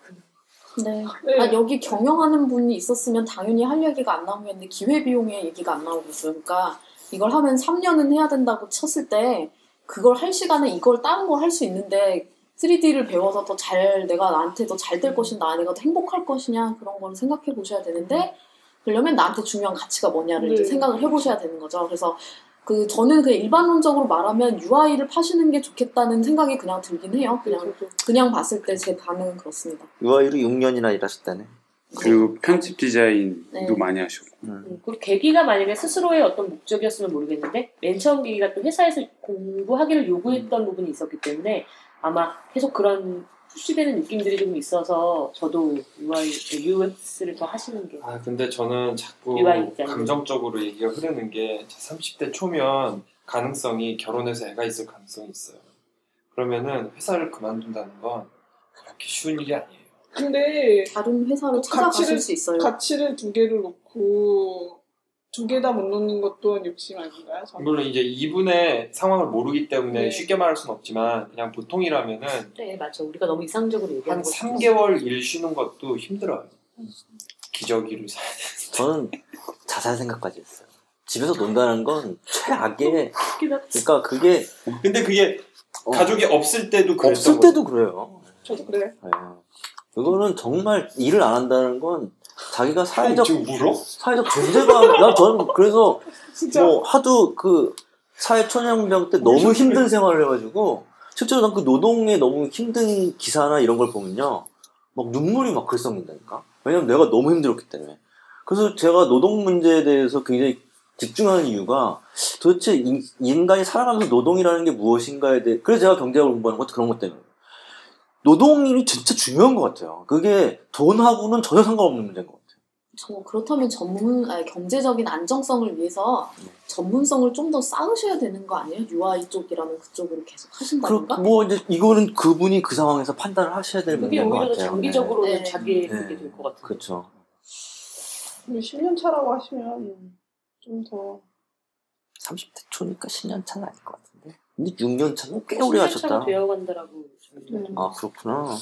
네. 네. 아, 여기 경영하는 분이 있었으면 당연히 할 얘기가 안 나오겠는데 기회비용의 얘기가 안 나오고 있어요. 그러니까 이걸 하면 3년은 해야 된다고 쳤을 때 그걸 할 시간에 이걸 다른 걸 할 수 있는데 3D를 배워서 더 잘 내가 나한테 더 잘 될 것이냐 내가 더 행복할 것이냐 그런 걸 생각해 보셔야 되는데 그러려면 나한테 중요한 가치가 뭐냐를 이제 네. 생각을 해보셔야 되는 거죠. 그래서 그 저는 그냥 일반론적으로 말하면 UI를 파시는 게 좋겠다는 생각이 그냥 들긴 해요. 그냥 그냥 봤을 때 제 반응은 그렇습니다. UI로 6년이나 일하셨다네. 그리고 편집 디자인도 네. 많이 하셨고 음. 음, 그리고 계기가 만약에 스스로의 어떤 목적이었으면 모르겠는데 맨 처음 계기가 또 회사에서 공부하기를 요구했던 부분이 있었기 때문에 아마 계속 그런 푸시되는 느낌들이 좀 있어서 저도 UI, UX를 더 하시는 게 아 근데 저는 자꾸. 감정적으로 얘기가 흐르는 게 30대 초면 가능성이 결혼해서 애가 있을 가능성이 있어요. 그러면은 회사를 그만둔다는 건 그렇게 쉬운 일이 아니에요. 근데 다른 회사로 가치를- 찾아가실 수 있어요. 가치를 두 개를 놓고 두 개 다 못 놓는 것 또한 욕심 아닌가요? 저는? 물론 이제 이분의 상황을 모르기 때문에 네. 쉽게 말할 수는 없지만 그냥 보통이라면은 네 맞아 우리가 너무 이상적으로 한 얘기하는 거 3개월 일 쉬는 것도 힘들어요. 기저귀를 사야 돼. 저는 자살 생각까지 했어요. 집에서 논다는 건 최악의 그러니까 그게 근데 그게 어, 가족이 없을 때도 그랬던 없을 때도 그래요. 저도 그래요. 네. 이거는 정말 일을 안 한다는 건 자기가 사회적? 사회적 존재감. 난 저는 그래서 진짜? 뭐 하도 그 사회 초년병 때 너무 힘든 생활을 해가지고 실제로 난 그 노동에 너무 힘든 기사나 이런 걸 보면요. 막 눈물이 막 글썽인다니까? 왜냐면 내가 너무 힘들었기 때문에. 그래서 제가 노동 문제에 대해서 굉장히 집중하는 이유가 도대체 인- 인간이 살아가면서 노동이라는 게 무엇인가에 대해 그래서 제가 경제학을 공부하는 것도 그런 것 때문에 노동이 진짜 중요한 것 같아요 그게 돈하고는 전혀 상관없는 문제인 것 같아요 저 그렇다면 전문 아니, 경제적인 안정성을 위해서 전문성을 좀 더 쌓으셔야 되는 거 아니에요? UI 쪽이라는 그쪽으로 계속 하신다던가? 그뭐 이제 이거는 그분이 그 상황에서 판단을 하셔야 될 그게 문제인 것 오히려 더 같아요. 장기적으로는 네. 자기 네. 그게 될것 같아요. 그렇죠. 10년 차라고 하시면 좀 더 30대 초니까 10년 차는 아닐 것 같은데. 근데 6년 차는 꽤 오래 10년 하셨다. 차가 되어간다라고 음. 아 그렇구나.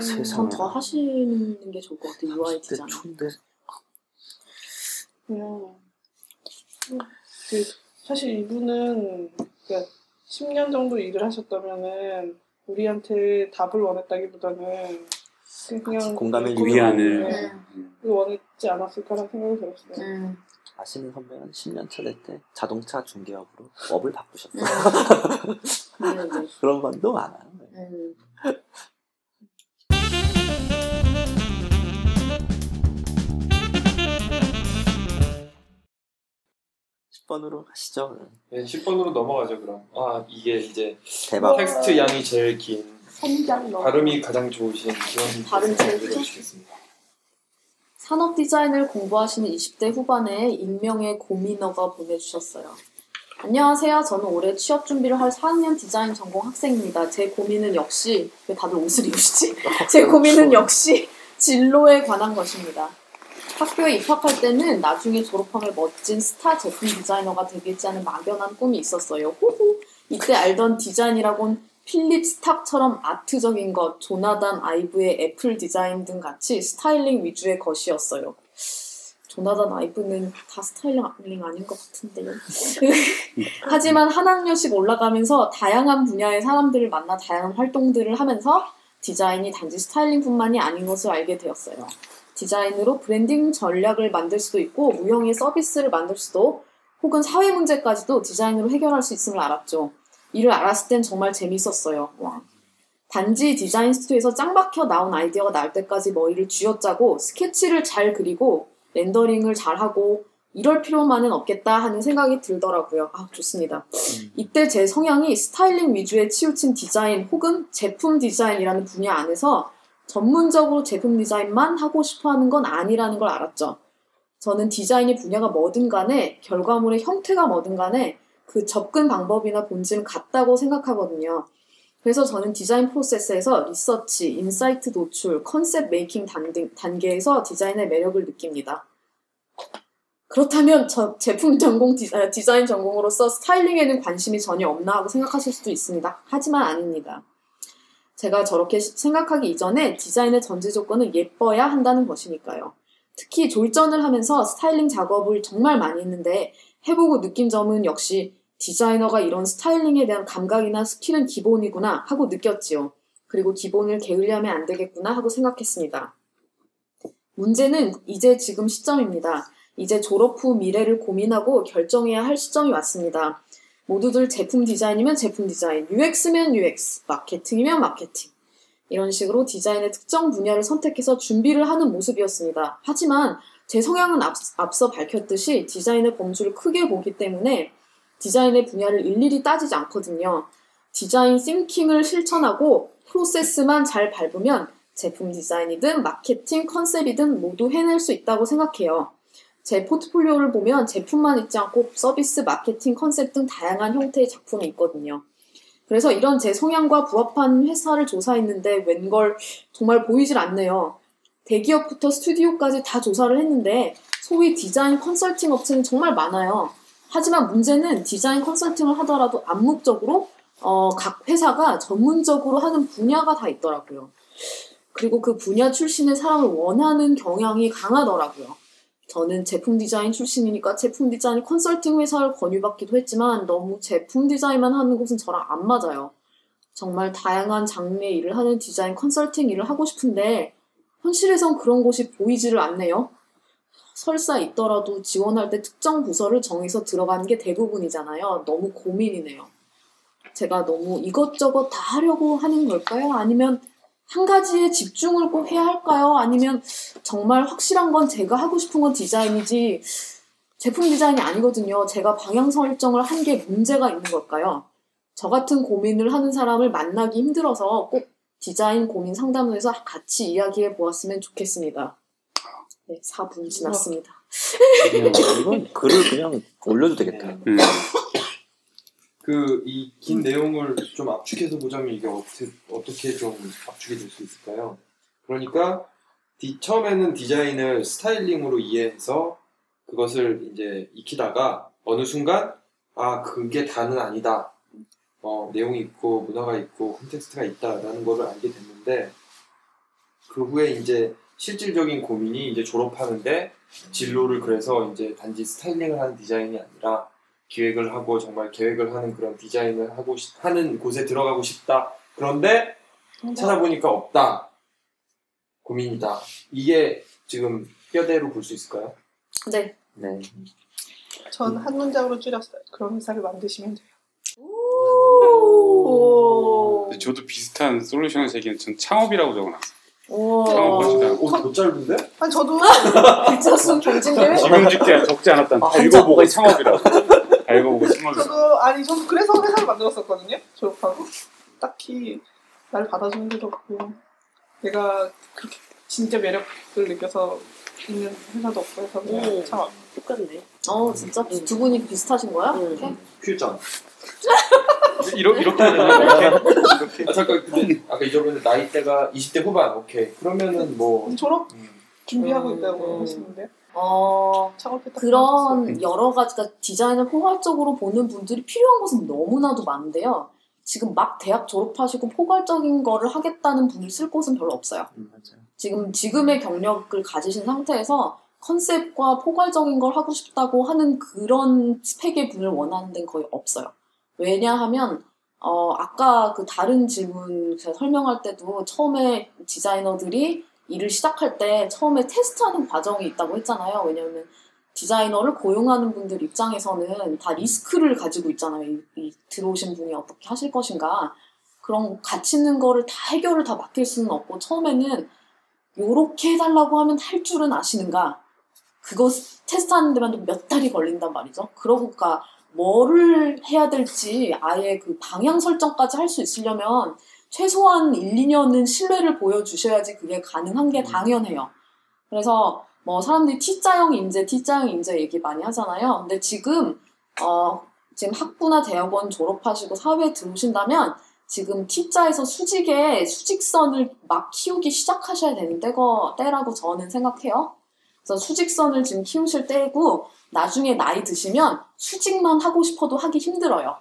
세상에. 전더 하시는 게 좋을 것 같아요. UI 30대 디자인. 초인데 그냥 그 사실 이분은 그러니까 10년 정도 일을 하셨다면은 우리한테 답을 원했다기보다는 그냥 공감을 그- 위안을. 네, 그걸 원했지 않았을까라는 생각이 들었어요. 음. 아시는 선배는 10년 차 될 때 자동차 중개업으로 업을 바꾸셨어요. 네, 네. 그런 분도 많아요. 음. 10번으로 가시죠. 네, 10번으로 넘어가죠 그럼. 아 이게 이제 대박. 텍스트 양이 제일 긴 성장 발음이 가장 좋으신 기원 발음 제일 좋죠? 읽어주시겠습니다. 산업 디자인을 공부하시는 20대 후반에 익명의 고민어가 보내주셨어요. 안녕하세요. 저는 올해 취업 준비를 할 4학년 디자인 전공 학생입니다. 제 고민은 역시 왜 다들 옷을 입으시지? 제 고민은 역시 진로에 관한 것입니다. 학교에 입학할 때는 나중에 졸업하면 멋진 스타 제품 디자이너가 되겠지 하는 막연한 꿈이 있었어요. 호호. 이때 알던 디자인이라곤 필립 스탁처럼 아트적인 것, 조나단 아이브의 애플 디자인 등 같이 스타일링 위주의 것이었어요. 조나단 아이브는 다 스타일링 아닌 것 같은데요. 하지만 한 학년씩 올라가면서 다양한 분야의 사람들을 만나 다양한 활동들을 하면서 디자인이 단지 styling뿐만이 아닌 것을 알게 되었어요. 디자인으로 브랜딩 전략을 만들 수도 있고 무형의 서비스를 만들 수도 혹은 사회 문제까지도 디자인으로 해결할 수 있음을 알았죠. 이를 알았을 땐 정말 재밌었어요. 와. 단지 디자인 스튜디오에서 짱 박혀 나온 아이디어가 나올 때까지 머리를 쥐어짜고 스케치를 잘 그리고 렌더링을 잘 하고 이럴 필요만은 없겠다 하는 생각이 들더라고요. 아, 좋습니다. 이때 제 성향이 스타일링 위주의 치우친 디자인 혹은 제품 디자인이라는 분야 안에서 전문적으로 제품 디자인만 하고 싶어 하는 건 아니라는 걸 알았죠. 저는 디자인의 분야가 뭐든 간에 결과물의 형태가 뭐든 간에 그 접근 방법이나 본질은 같다고 생각하거든요. 그래서 저는 디자인 프로세스에서 리서치, insight 도출, concept making 단계, 단계에서 디자인의 매력을 느낍니다. 그렇다면 저 제품 전공 디, 아, 디자인 전공으로서 스타일링에는 관심이 전혀 없나 하고 생각하실 수도 있습니다. 하지만 아닙니다. 제가 저렇게 시- 생각하기 이전에 디자인의 전제 조건은 예뻐야 한다는 것이니까요. 특히 졸전을 하면서 스타일링 작업을 정말 많이 했는데 해보고 느낀 점은 역시 디자이너가 이런 스타일링에 대한 감각이나 스킬은 기본이구나 하고 느꼈지요. 그리고 기본을 게을리하면 안 되겠구나 하고 생각했습니다. 문제는 이제 지금 시점입니다. 이제 졸업 후 미래를 고민하고 결정해야 할 시점이 왔습니다. 모두들 제품 디자인이면 제품 디자인, UX면 UX, 마케팅이면 마케팅. 이런 식으로 디자인의 특정 분야를 선택해서 준비를 하는 모습이었습니다. 하지만 제 성향은 앞, 앞서 밝혔듯이 디자인의 범주를 크게 보기 때문에 디자인의 분야를 일일이 따지지 않거든요. 디자인 싱킹을 실천하고 프로세스만 잘 밟으면 제품 디자인이든 마케팅 컨셉이든 모두 해낼 수 있다고 생각해요. 제 포트폴리오를 보면 제품만 있지 않고 서비스, 마케팅, 컨셉 등 다양한 형태의 작품이 있거든요. 그래서 이런 제 성향과 부합한 회사를 조사했는데 웬걸 정말 보이질 않네요. 대기업부터 스튜디오까지 다 조사를 했는데 소위 디자인 컨설팅 업체는 정말 많아요. 하지만 문제는 디자인 컨설팅을 하더라도 암묵적으로 어, 각 회사가 전문적으로 하는 분야가 다 있더라고요. 그리고 그 분야 출신의 사람을 원하는 경향이 강하더라고요. 저는 제품 디자인 출신이니까 제품 디자인 컨설팅 회사를 권유받기도 했지만 너무 제품 디자인만 하는 곳은 저랑 안 맞아요. 정말 다양한 장르의 일을 하는 디자인 컨설팅 일을 하고 싶은데 현실에선 그런 곳이 보이지를 않네요. 설사 있더라도 지원할 때 특정 부서를 정해서 들어가는 게 대부분이잖아요. 너무 고민이네요. 제가 너무 이것저것 다 하려고 하는 걸까요? 아니면 한 가지에 집중을 꼭 해야 할까요? 아니면 정말 확실한 건 제가 하고 싶은 건 디자인이지 제품 디자인이 아니거든요. 제가 방향 설정을 한 게 문제가 있는 걸까요? 저 같은 고민을 하는 사람을 만나기 힘들어서 꼭 디자인 고민 상담소에서 같이 이야기해 보았으면 좋겠습니다. 네, 4분 지났습니다. 그냥 이건 글을 그냥 올려도 되겠다. 음. 그이 긴 내용을 좀 압축해서 보자면 이게 어떻게 어떻게 좀 압축이 될 수 있을까요? 그러니까 디- 처음에는 디자인을 스타일링으로 이해해서 그것을 이제 익히다가 어느 순간 아 그게 다는 아니다. 어, 내용이 있고 문화가 있고 콘텍스트가 있다라는 거를 알게 됐는데 그 후에 이제 실질적인 고민이 이제 졸업하는데 진로를 그래서 이제 단지 스타일링을 하는 디자인이 아니라 기획을 하고 정말 계획을 하는 그런 디자인을 하고 싶- 하는 곳에 들어가고 싶다. 그런데 찾아보니까 없다. 고민이다. 이게 지금 뼈대로 볼 수 있을까요? 네. 네. 전 한 문장으로 줄였어요. 그런 회사를 만드시면 돼요. 오. 저도 비슷한 솔루션을 제기는 전 창업이라고 적어놨어요. 오. 창업하시다. 오, 더 짧은데? 아니 저도 비차순 경진대회? 지명직계 적지 않았던 아, 다 한자 읽어보고 뭐가 있어? 창업이라고. 다 읽어보고 창업이라고. 저도 아니 저도 그래서 회사를 만들었었거든요. 졸업하고 딱히 날 받아주는 데도 없고 내가 그렇게 진짜 매력을 느껴서 있는 회사도 없고 해서 그냥 음. 창업. 똑같네. 어 진짜 두- 두 분이 비슷하신 거야? 음. 이렇게? 퓨전. 이러, 이렇게 해야 되나? 이렇게? 이렇게? 아, 잠깐, 근데 아까 잊어버렸는데 나이대가 20대 후반. 오케이. 그러면은 뭐. 졸업 음, 준비하고 음. 있다고 하시는데 어. 그런 여러 가지가 디자인을 포괄적으로 보는 분들이 필요한 것은 너무나도 많은데요. 지금 막 대학 졸업하시고 포괄적인 거를 하겠다는 분을 쓸 곳은 별로 없어요. 음, 맞아요. 지금 지금의 경력을 가지신 상태에서 컨셉과 포괄적인 걸 하고 싶다고 하는 그런 스펙의 분을 원하는 데는 거의 없어요. 왜냐하면 어 아까 그 다른 질문 제가 설명할 때도 처음에 디자이너들이 일을 시작할 때 처음에 테스트하는 과정이 있다고 했잖아요. 왜냐하면 디자이너를 고용하는 분들 입장에서는 다 리스크를 가지고 있잖아요. 이, 이 들어오신 분이 어떻게 하실 것인가. 그런 가치 있는 거를 다 해결을 다 맡길 수는 없고 처음에는 요렇게 해달라고 하면 할 줄은 아시는가? 그거 테스트하는 데만 몇 달이 걸린단 말이죠. 그러고까 뭐를 해야 될지 아예 그 방향 설정까지 할 수 있으려면 최소한 1, 2년은 신뢰를 보여주셔야지 그게 가능한 게 당연해요. 그래서 뭐 사람들이 T자형 인재, T자형 인재 얘기 많이 하잖아요. 근데 지금 어 지금 학부나 대학원 졸업하시고 사회에 들어오신다면 지금 T자에서 수직에 수직선을 막 키우기 시작하셔야 되는 때거, 때라고 저는 생각해요. 그래서 수직선을 지금 키우실 때고 나중에 나이 드시면 수직만 하고 싶어도 하기 힘들어요.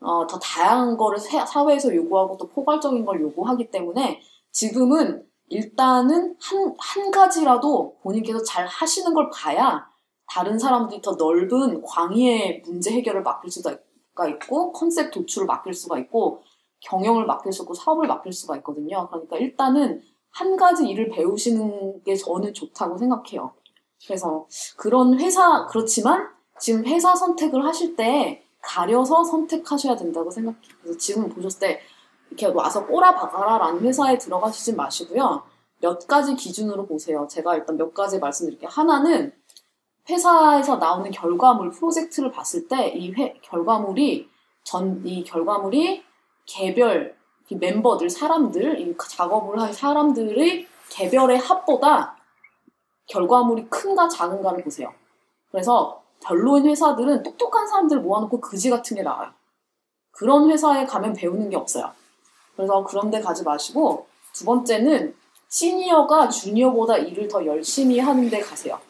어, 더 다양한 거를 사- 사회에서 요구하고 또 포괄적인 걸 요구하기 때문에 지금은 일단은 한, 한 가지라도 본인께서 잘 하시는 걸 봐야 다른 사람들이 더 넓은 광의의 문제 해결을 맡길 수가 있고 컨셉 도출을 맡길 수가 있고 경영을 맡길 수 있고 사업을 맡길 수가 있거든요. 그러니까 일단은 한 가지 일을 배우시는 게 저는 좋다고 생각해요. 그래서 그런 회사 그렇지만 지금 회사 선택을 하실 때 가려서 선택하셔야 된다고 생각해요. 그래서 지금 보셨을 때 이렇게 와서 꼬라박아라라는 회사에 들어가시지 마시고요. 몇 가지 기준으로 보세요. 제가 일단 몇 가지 말씀드릴게요. 하나는 회사에서 나오는 결과물 프로젝트를 봤을 때 이 결과물이 전 이 결과물이 개별 이 멤버들 사람들 이 작업을 한 사람들의 개별의 합보다 결과물이 큰가 작은가를 보세요. 그래서 별로인 회사들은 똑똑한 사람들 모아놓고 그지 같은 게 나와요. 그런 회사에 가면 배우는 게 없어요. 그래서 그런 데 가지 마시고 두 번째는 시니어가 주니어보다 일을 더 열심히 하는 데 가세요.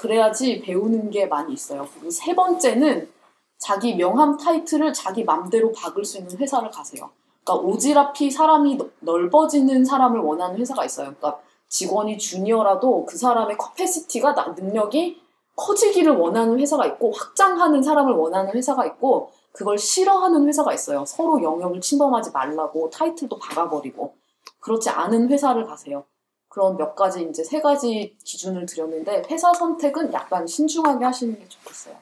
그래야지 배우는 게 많이 있어요. 그리고 세 번째는 자기 명함 타이틀을 자기 맘대로 박을 수 있는 회사를 가세요. 그러니까 오지랖이 사람이 넓어지는 사람을 원하는 회사가 있어요. 그러니까 직원이 주니어라도 그 사람의 capacity가 능력이 커지기를 원하는 회사가 있고 확장하는 사람을 원하는 회사가 있고 그걸 싫어하는 회사가 있어요. 서로 영역을 침범하지 말라고 타이틀도 박아버리고 그렇지 않은 회사를 가세요. 그런 몇 가지 이제 세 가지 기준을 드렸는데 회사 선택은 약간 신중하게 하시는 게 좋겠어요.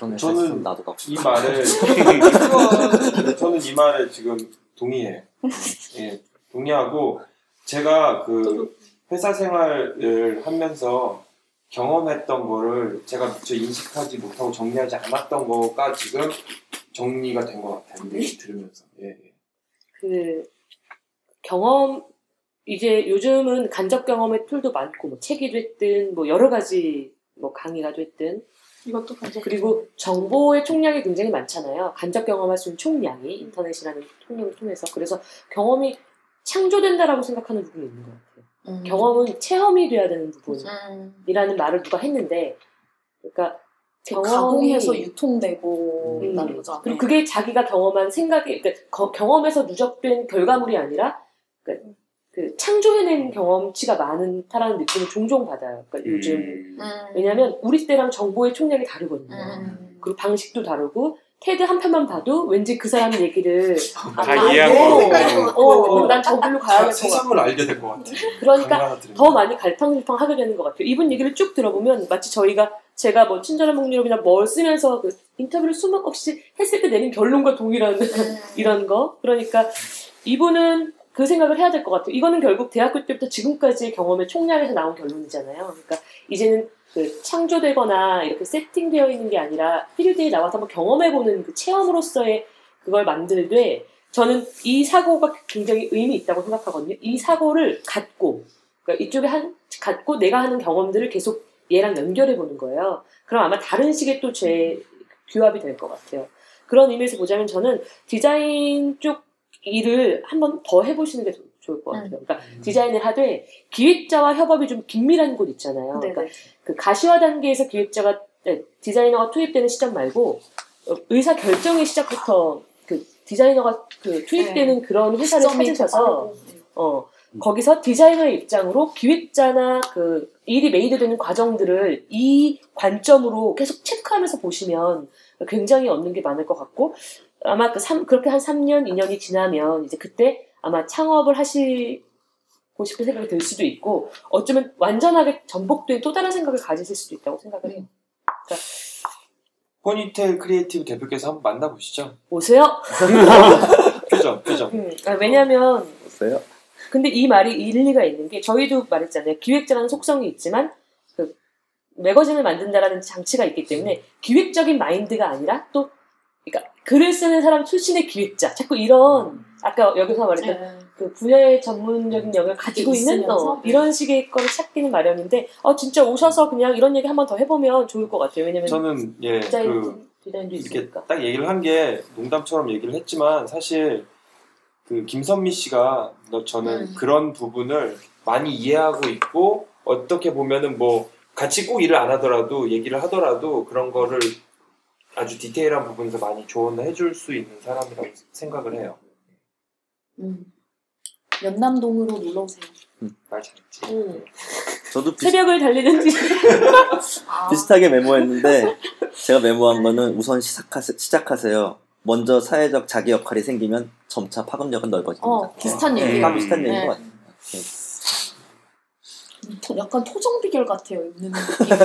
그런 저는 있으면 나도 가고 이. 말을 저는 이 말에 지금 동의해요. 예, 동의하고 제가 그 회사 생활을 하면서 경험했던 거를 제가 미처 인식하지 못하고 정리하지 않았던 거가 지금 정리가 된 것 같아요. 얘기 들으면서. 예, 예. 그 경험 이제 요즘은 간접 경험의 툴도 많고 뭐 책이 됐든 뭐 여러 가지 뭐 강의가 됐든 이것도 간접 그리고 정보의 총량이 굉장히 많잖아요. 간접 경험할 수 있는 총량이 인터넷이라는 통력을 통해서 그래서 경험이 창조된다라고 생각하는 부분이 있는 것 같아요. 음. 경험은 체험이 돼야 되는 음. 부분이라는 말을 누가 했는데, 그러니까 그 경험이- 가공해서 유통되고 음. 있다는 거죠. 그리고 네. 그게 자기가 경험한 생각이 그러니까 거- 경험에서 누적된 결과물이 아니라 그러니까 그 창조해낸 경험치가 많다라는 느낌을 종종 받아요. 그러니까 요즘 음. 음. 왜냐하면 우리 때랑 정보의 총량이 다르거든요. 음. 그리고 방식도 다르고 테드 한 편만 봐도 왠지 그 사람 얘기를 다 아, 이해하고. 어, 어, 난 저길로 가야겠어. 세상을 알게 된것 같아요. 그러니까. 더 많이 갈팡질팡 하게 되는 것 같아요. 이분 얘기를 쭉 들어보면 마치 저희가 제가 뭐 친절한 목유럽이나 뭘 쓰면서 그 인터뷰를 수목 없이 했을 때 내린 결론과 동일한 음. 이런 거. 그러니까 이분은 그 생각을 해야 될 것 같아요. 이거는 결국 대학교 때부터 지금까지 경험의 총량에서 나온 결론이잖아요. 그러니까 이제는 그 창조되거나 이렇게 세팅되어 있는 게 아니라 필드에 나와서 한번 경험해보는 그 체험으로서의 그걸 만들되 저는 이 사고가 굉장히 의미 있다고 생각하거든요. 이 사고를 갖고 그러니까 이쪽에 한 갖고 내가 하는 경험들을 계속 얘랑 연결해 보는 거예요. 그럼 아마 다른 식의 또재 규합이 될 것 같아요. 그런 의미에서 보자면 저는 디자인 쪽 일을 한번 더 해보시는 게 조- 좋을 것 같아요. 그러니까 디자인을 하되 기획자와 협업이 좀 긴밀한 곳 있잖아요. 네네. 그러니까 그 가시화 단계에서 기획자가 네, 디자이너가 투입되는 시점 말고 어, 의사 결정의 시작부터 그 디자이너가 그 투입되는 그런 회사를 찾으셔서. 어, 거기서 디자이너의 입장으로 기획자나 그 일이 메이드되는 과정들을 이 관점으로 계속 체크하면서 보시면 굉장히 얻는 게 많을 것 같고 아마 그 삼, 그렇게 한 3년, 2년이 지나면 이제 그때 아마 창업을 하시고 싶은 생각이 들 수도 있고 어쩌면 완전하게 전복된 또 다른 생각을 가지실 수도 있다고 생각을 해요. 포니테일 크리에이티브 대표께서 한번 만나보시죠. 오세요. 표정, 표정. 음, 아, 왜냐면 보세요. 근데 이 말이 일리가 있는 게 저희도 말했잖아요. 기획자라는 속성이 있지만 그 매거진을 만든다라는 장치가 있기 때문에 기획적인 마인드가 아니라 또 그러니까 글을 쓰는 사람 출신의 기획자. 자꾸 이런 아까 여기서 말했던 네. 그 분야의 전문적인 영역을 가지고 있는? 어, 이런 식의 거를 찾기는 마련인데 어 진짜 오셔서 그냥 이런 얘기 한 번 더 해보면 좋을 것 같아요. 왜냐면 저는 예, 디자인 그 디자인도 이렇게 있으니까. 딱 얘기를 한 게 농담처럼 얘기를 했지만 사실 그 김선미 씨가 너- 저는 음. 그런 부분을 많이 이해하고 있고 어떻게 보면은 뭐 같이 꼭 일을 안 하더라도 얘기를 하더라도 그런 거를 아주 디테일한 부분에서 많이 조언을 해줄 수 있는 사람이라고 생각을 해요. 음. 연남동으로 놀러 오세요. 말 잘했지. 음. 저도 비슷, 새벽을 달리는 지 아, 비슷하게 메모했는데 제가 메모한 거는 우선 시작하세, 시작하세요. 먼저 사회적 자기 역할이 생기면 점차 파급력은 넓어집니다. 어, 비슷한 네, 얘기예요. 다 비슷한 얘기인 네. 것 같아요. 토- 약간 토정 비결 같아요. 있는 느낌.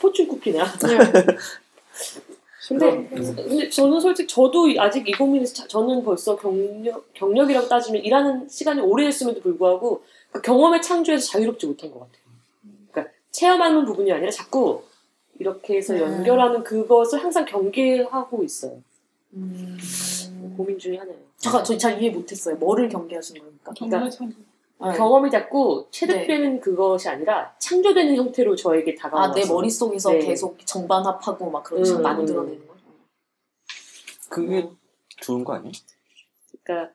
포춘 쿠키나. 네. 근데, 근데 저는 솔직히 저도 아직 이 고민에서 자- 저는 벌써 경력 경력이라고 따지면 일하는 시간이 오래됐음에도 불구하고 그 경험의 창조에서 자유롭지 못한 것 같아요. 그러니까 체험하는 부분이 아니라 자꾸 이렇게 해서 음. 연결하는 그것을 항상 경계하고 있어요. 음. 고민 중에 하나예요. 잠깐 저 잘 이해 못했어요. 뭐를 경계하신 겁니까? 정말 참 네. 경험이 자꾸 체득되는 그것이 아니라 창조되는 형태로 저에게 다가와서 아, 내 머릿속에서 네. 계속 정반합하고 막 그런 식으로 음. 만들어내는 거죠. 그게 좋은 거 아니에요? 그러니까,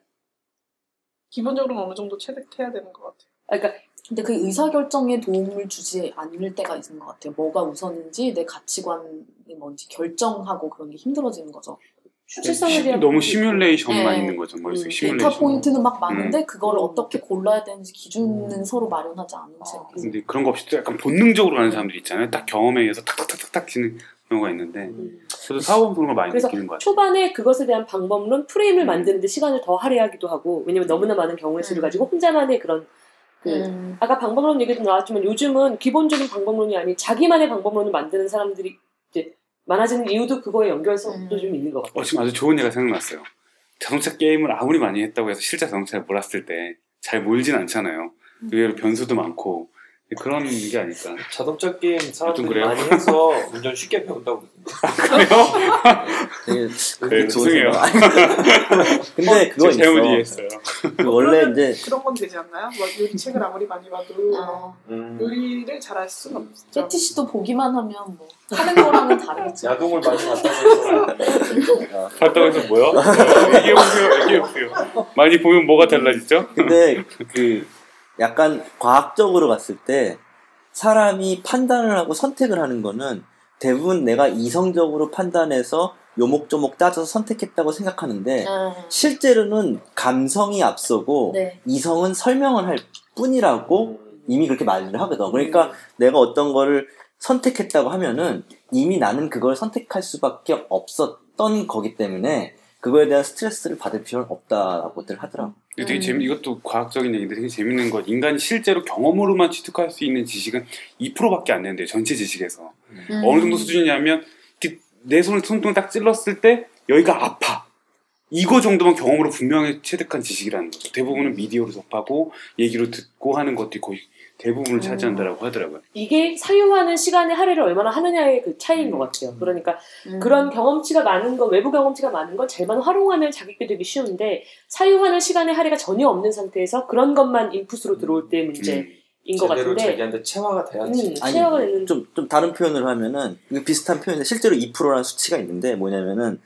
기본적으로는 어느 정도 체득해야 되는 것 같아요. 아, 그러니까 근데 그 의사결정에 도움을 주지 않을 때가 있는 것 같아요. 뭐가 우선인지 내 가치관이 뭔지 결정하고 그런 게 힘들어지는 거죠. 추측성에 대한 너무 시뮬레이션만 네. 있는 거죠 머릿속에 음, 시뮬레이션. 데이터 포인트는 막 많은데 그걸 음. 어떻게 골라야 되는지 기준은 서로 마련하지 않은 채. 근데 그런 거 없이 또 약간 본능적으로 하는 사람들 있잖아요. 딱 경험에 의해서 탁탁탁탁탁 치는 경우가 있는데 음. 저도 사업은 그런 걸 많이 그래서 느끼는 것 같아요. 초반에 그것에 대한 방법론 프레임을 만드는데 시간을 더 할애하기도 하고 왜냐면 너무나 많은 경우의 수를 음. 가지고 혼자만의 그런 그 음. 아까 방법론 얘기도 나왔지만 요즘은 기본적인 방법론이 아닌 자기만의 방법론을 만드는 사람들이 많아지는 이유도 그거에 연결성도 음. 좀 있는 것 같아요. 어, 지금 아주 좋은 예가 생각났어요. 자동차 게임을 아무리 많이 했다고 해서 실제 자동차에 몰았을 때 잘 몰진 않잖아요. 의외로 변수도 많고 그런 게 아닐까. 자동차 게임 사람들이 그래요? 많이 해서 운전 쉽게 배운다고 되게 네, 죄송해요. 근데 그거 제가 잘못 있어. 이해했어요. 그 원래 이제 그런 건 되지 않나요? 뭐 요리 책을 아무리 많이 봐도 어, 음. 요리를 잘할 수는 없죠. 세티 씨도 보기만 하면 뭐 하는 거랑은 다르겠죠. 야동을 많이 봤다고 해서 봤다고 해서 뭐요? 어, 얘기해 보세요. 얘기해 보세요. 많이 보면 뭐가 달라지죠? 근데 그 약간 과학적으로 봤을 때 사람이 판단을 하고 선택을 하는 거는 대부분 내가 이성적으로 판단해서 요목조목 따져서 선택했다고 생각하는데 아, 실제로는 감성이 앞서고 네. 이성은 설명을 할 뿐이라고 이미 그렇게 말을 하거든. 그러니까 내가 어떤 거를 선택했다고 하면은 이미 나는 그걸 선택할 수밖에 없었던 거기 때문에 그거에 대한 스트레스를 받을 필요는 없다라고들 하더라고. 근데 되게 음. 재미, 이것도 과학적인 얘기인데 되게 재밌는 건 인간이 실제로 경험으로만 취득할 수 있는 지식은 2%밖에 안 되는데요. 전체 지식에서. 음. 어느 정도 수준이냐면 이렇게 내 손을 손등을 딱 찔렀을 때 여기가 아파. 이거 정도만 경험으로 분명히 체득한 지식이라는 거죠. 대부분은 미디어로 접하고 얘기로 듣고 하는 것들이 거의 대부분을 차지한다라고 하더라고요. 이게 사유하는 시간에 할애를 얼마나 하느냐의 그 차이인 것 같아요. 그러니까 음. 그런 경험치가 많은 건 외부 경험치가 많은 건 잘만 활용하면 자기게 되기 쉬운데 사유하는 시간에 할애가 전혀 없는 상태에서 그런 것만 인풋으로 들어올 때 문제인 음. 것 제대로 같은데 자기한테 체화가 돼야지. 음, 체화가 되는 좀, 좀 다른 표현을 하면은, 비슷한 표현인데, 실제로 2%라는 수치가 있는데, 뭐냐면은,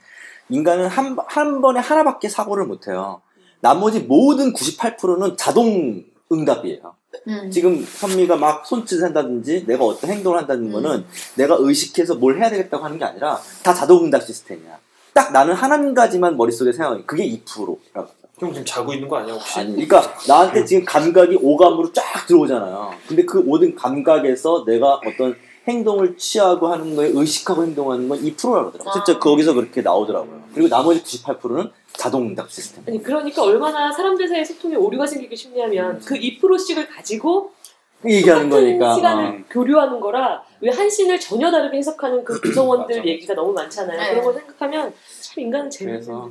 인간은 한, 한 번에 하나밖에 사고를 못 해요. 나머지 모든 98%는 자동 응답이에요. 음. 지금 선미가 막 손짓을 한다든지, 내가 어떤 행동을 한다는 음. 거는, 내가 의식해서 뭘 해야 되겠다고 하는 게 아니라, 다 자동 응답 시스템이야. 딱 나는 한 가지만 머릿속에 생각해. 그게 2%라고. 형 지금 자고 있는 거 아니야 혹시? 아니, 그러니까 나한테 지금 감각이 오감으로 쫙 들어오잖아요. 근데 그 모든 감각에서 내가 어떤 행동을 취하고 하는 거에 의식하고 행동하는 건 2%라고 하더라고요. 실제 아. 거기서 그렇게 나오더라고요. 그리고 나머지 98%는 자동응답 시스템. 아니 그러니까 얼마나 사람들 사이에 소통에 오류가 생기기 쉽냐면 그 2%씩을 가지고 얘기하는 똑같은 거니까. 시간을 어. 교류하는 거라 왜 한신을 전혀 다르게 해석하는 그 구성원들. 얘기가 너무 많잖아요. 네. 그런 거 생각하면 참 인간은 그래서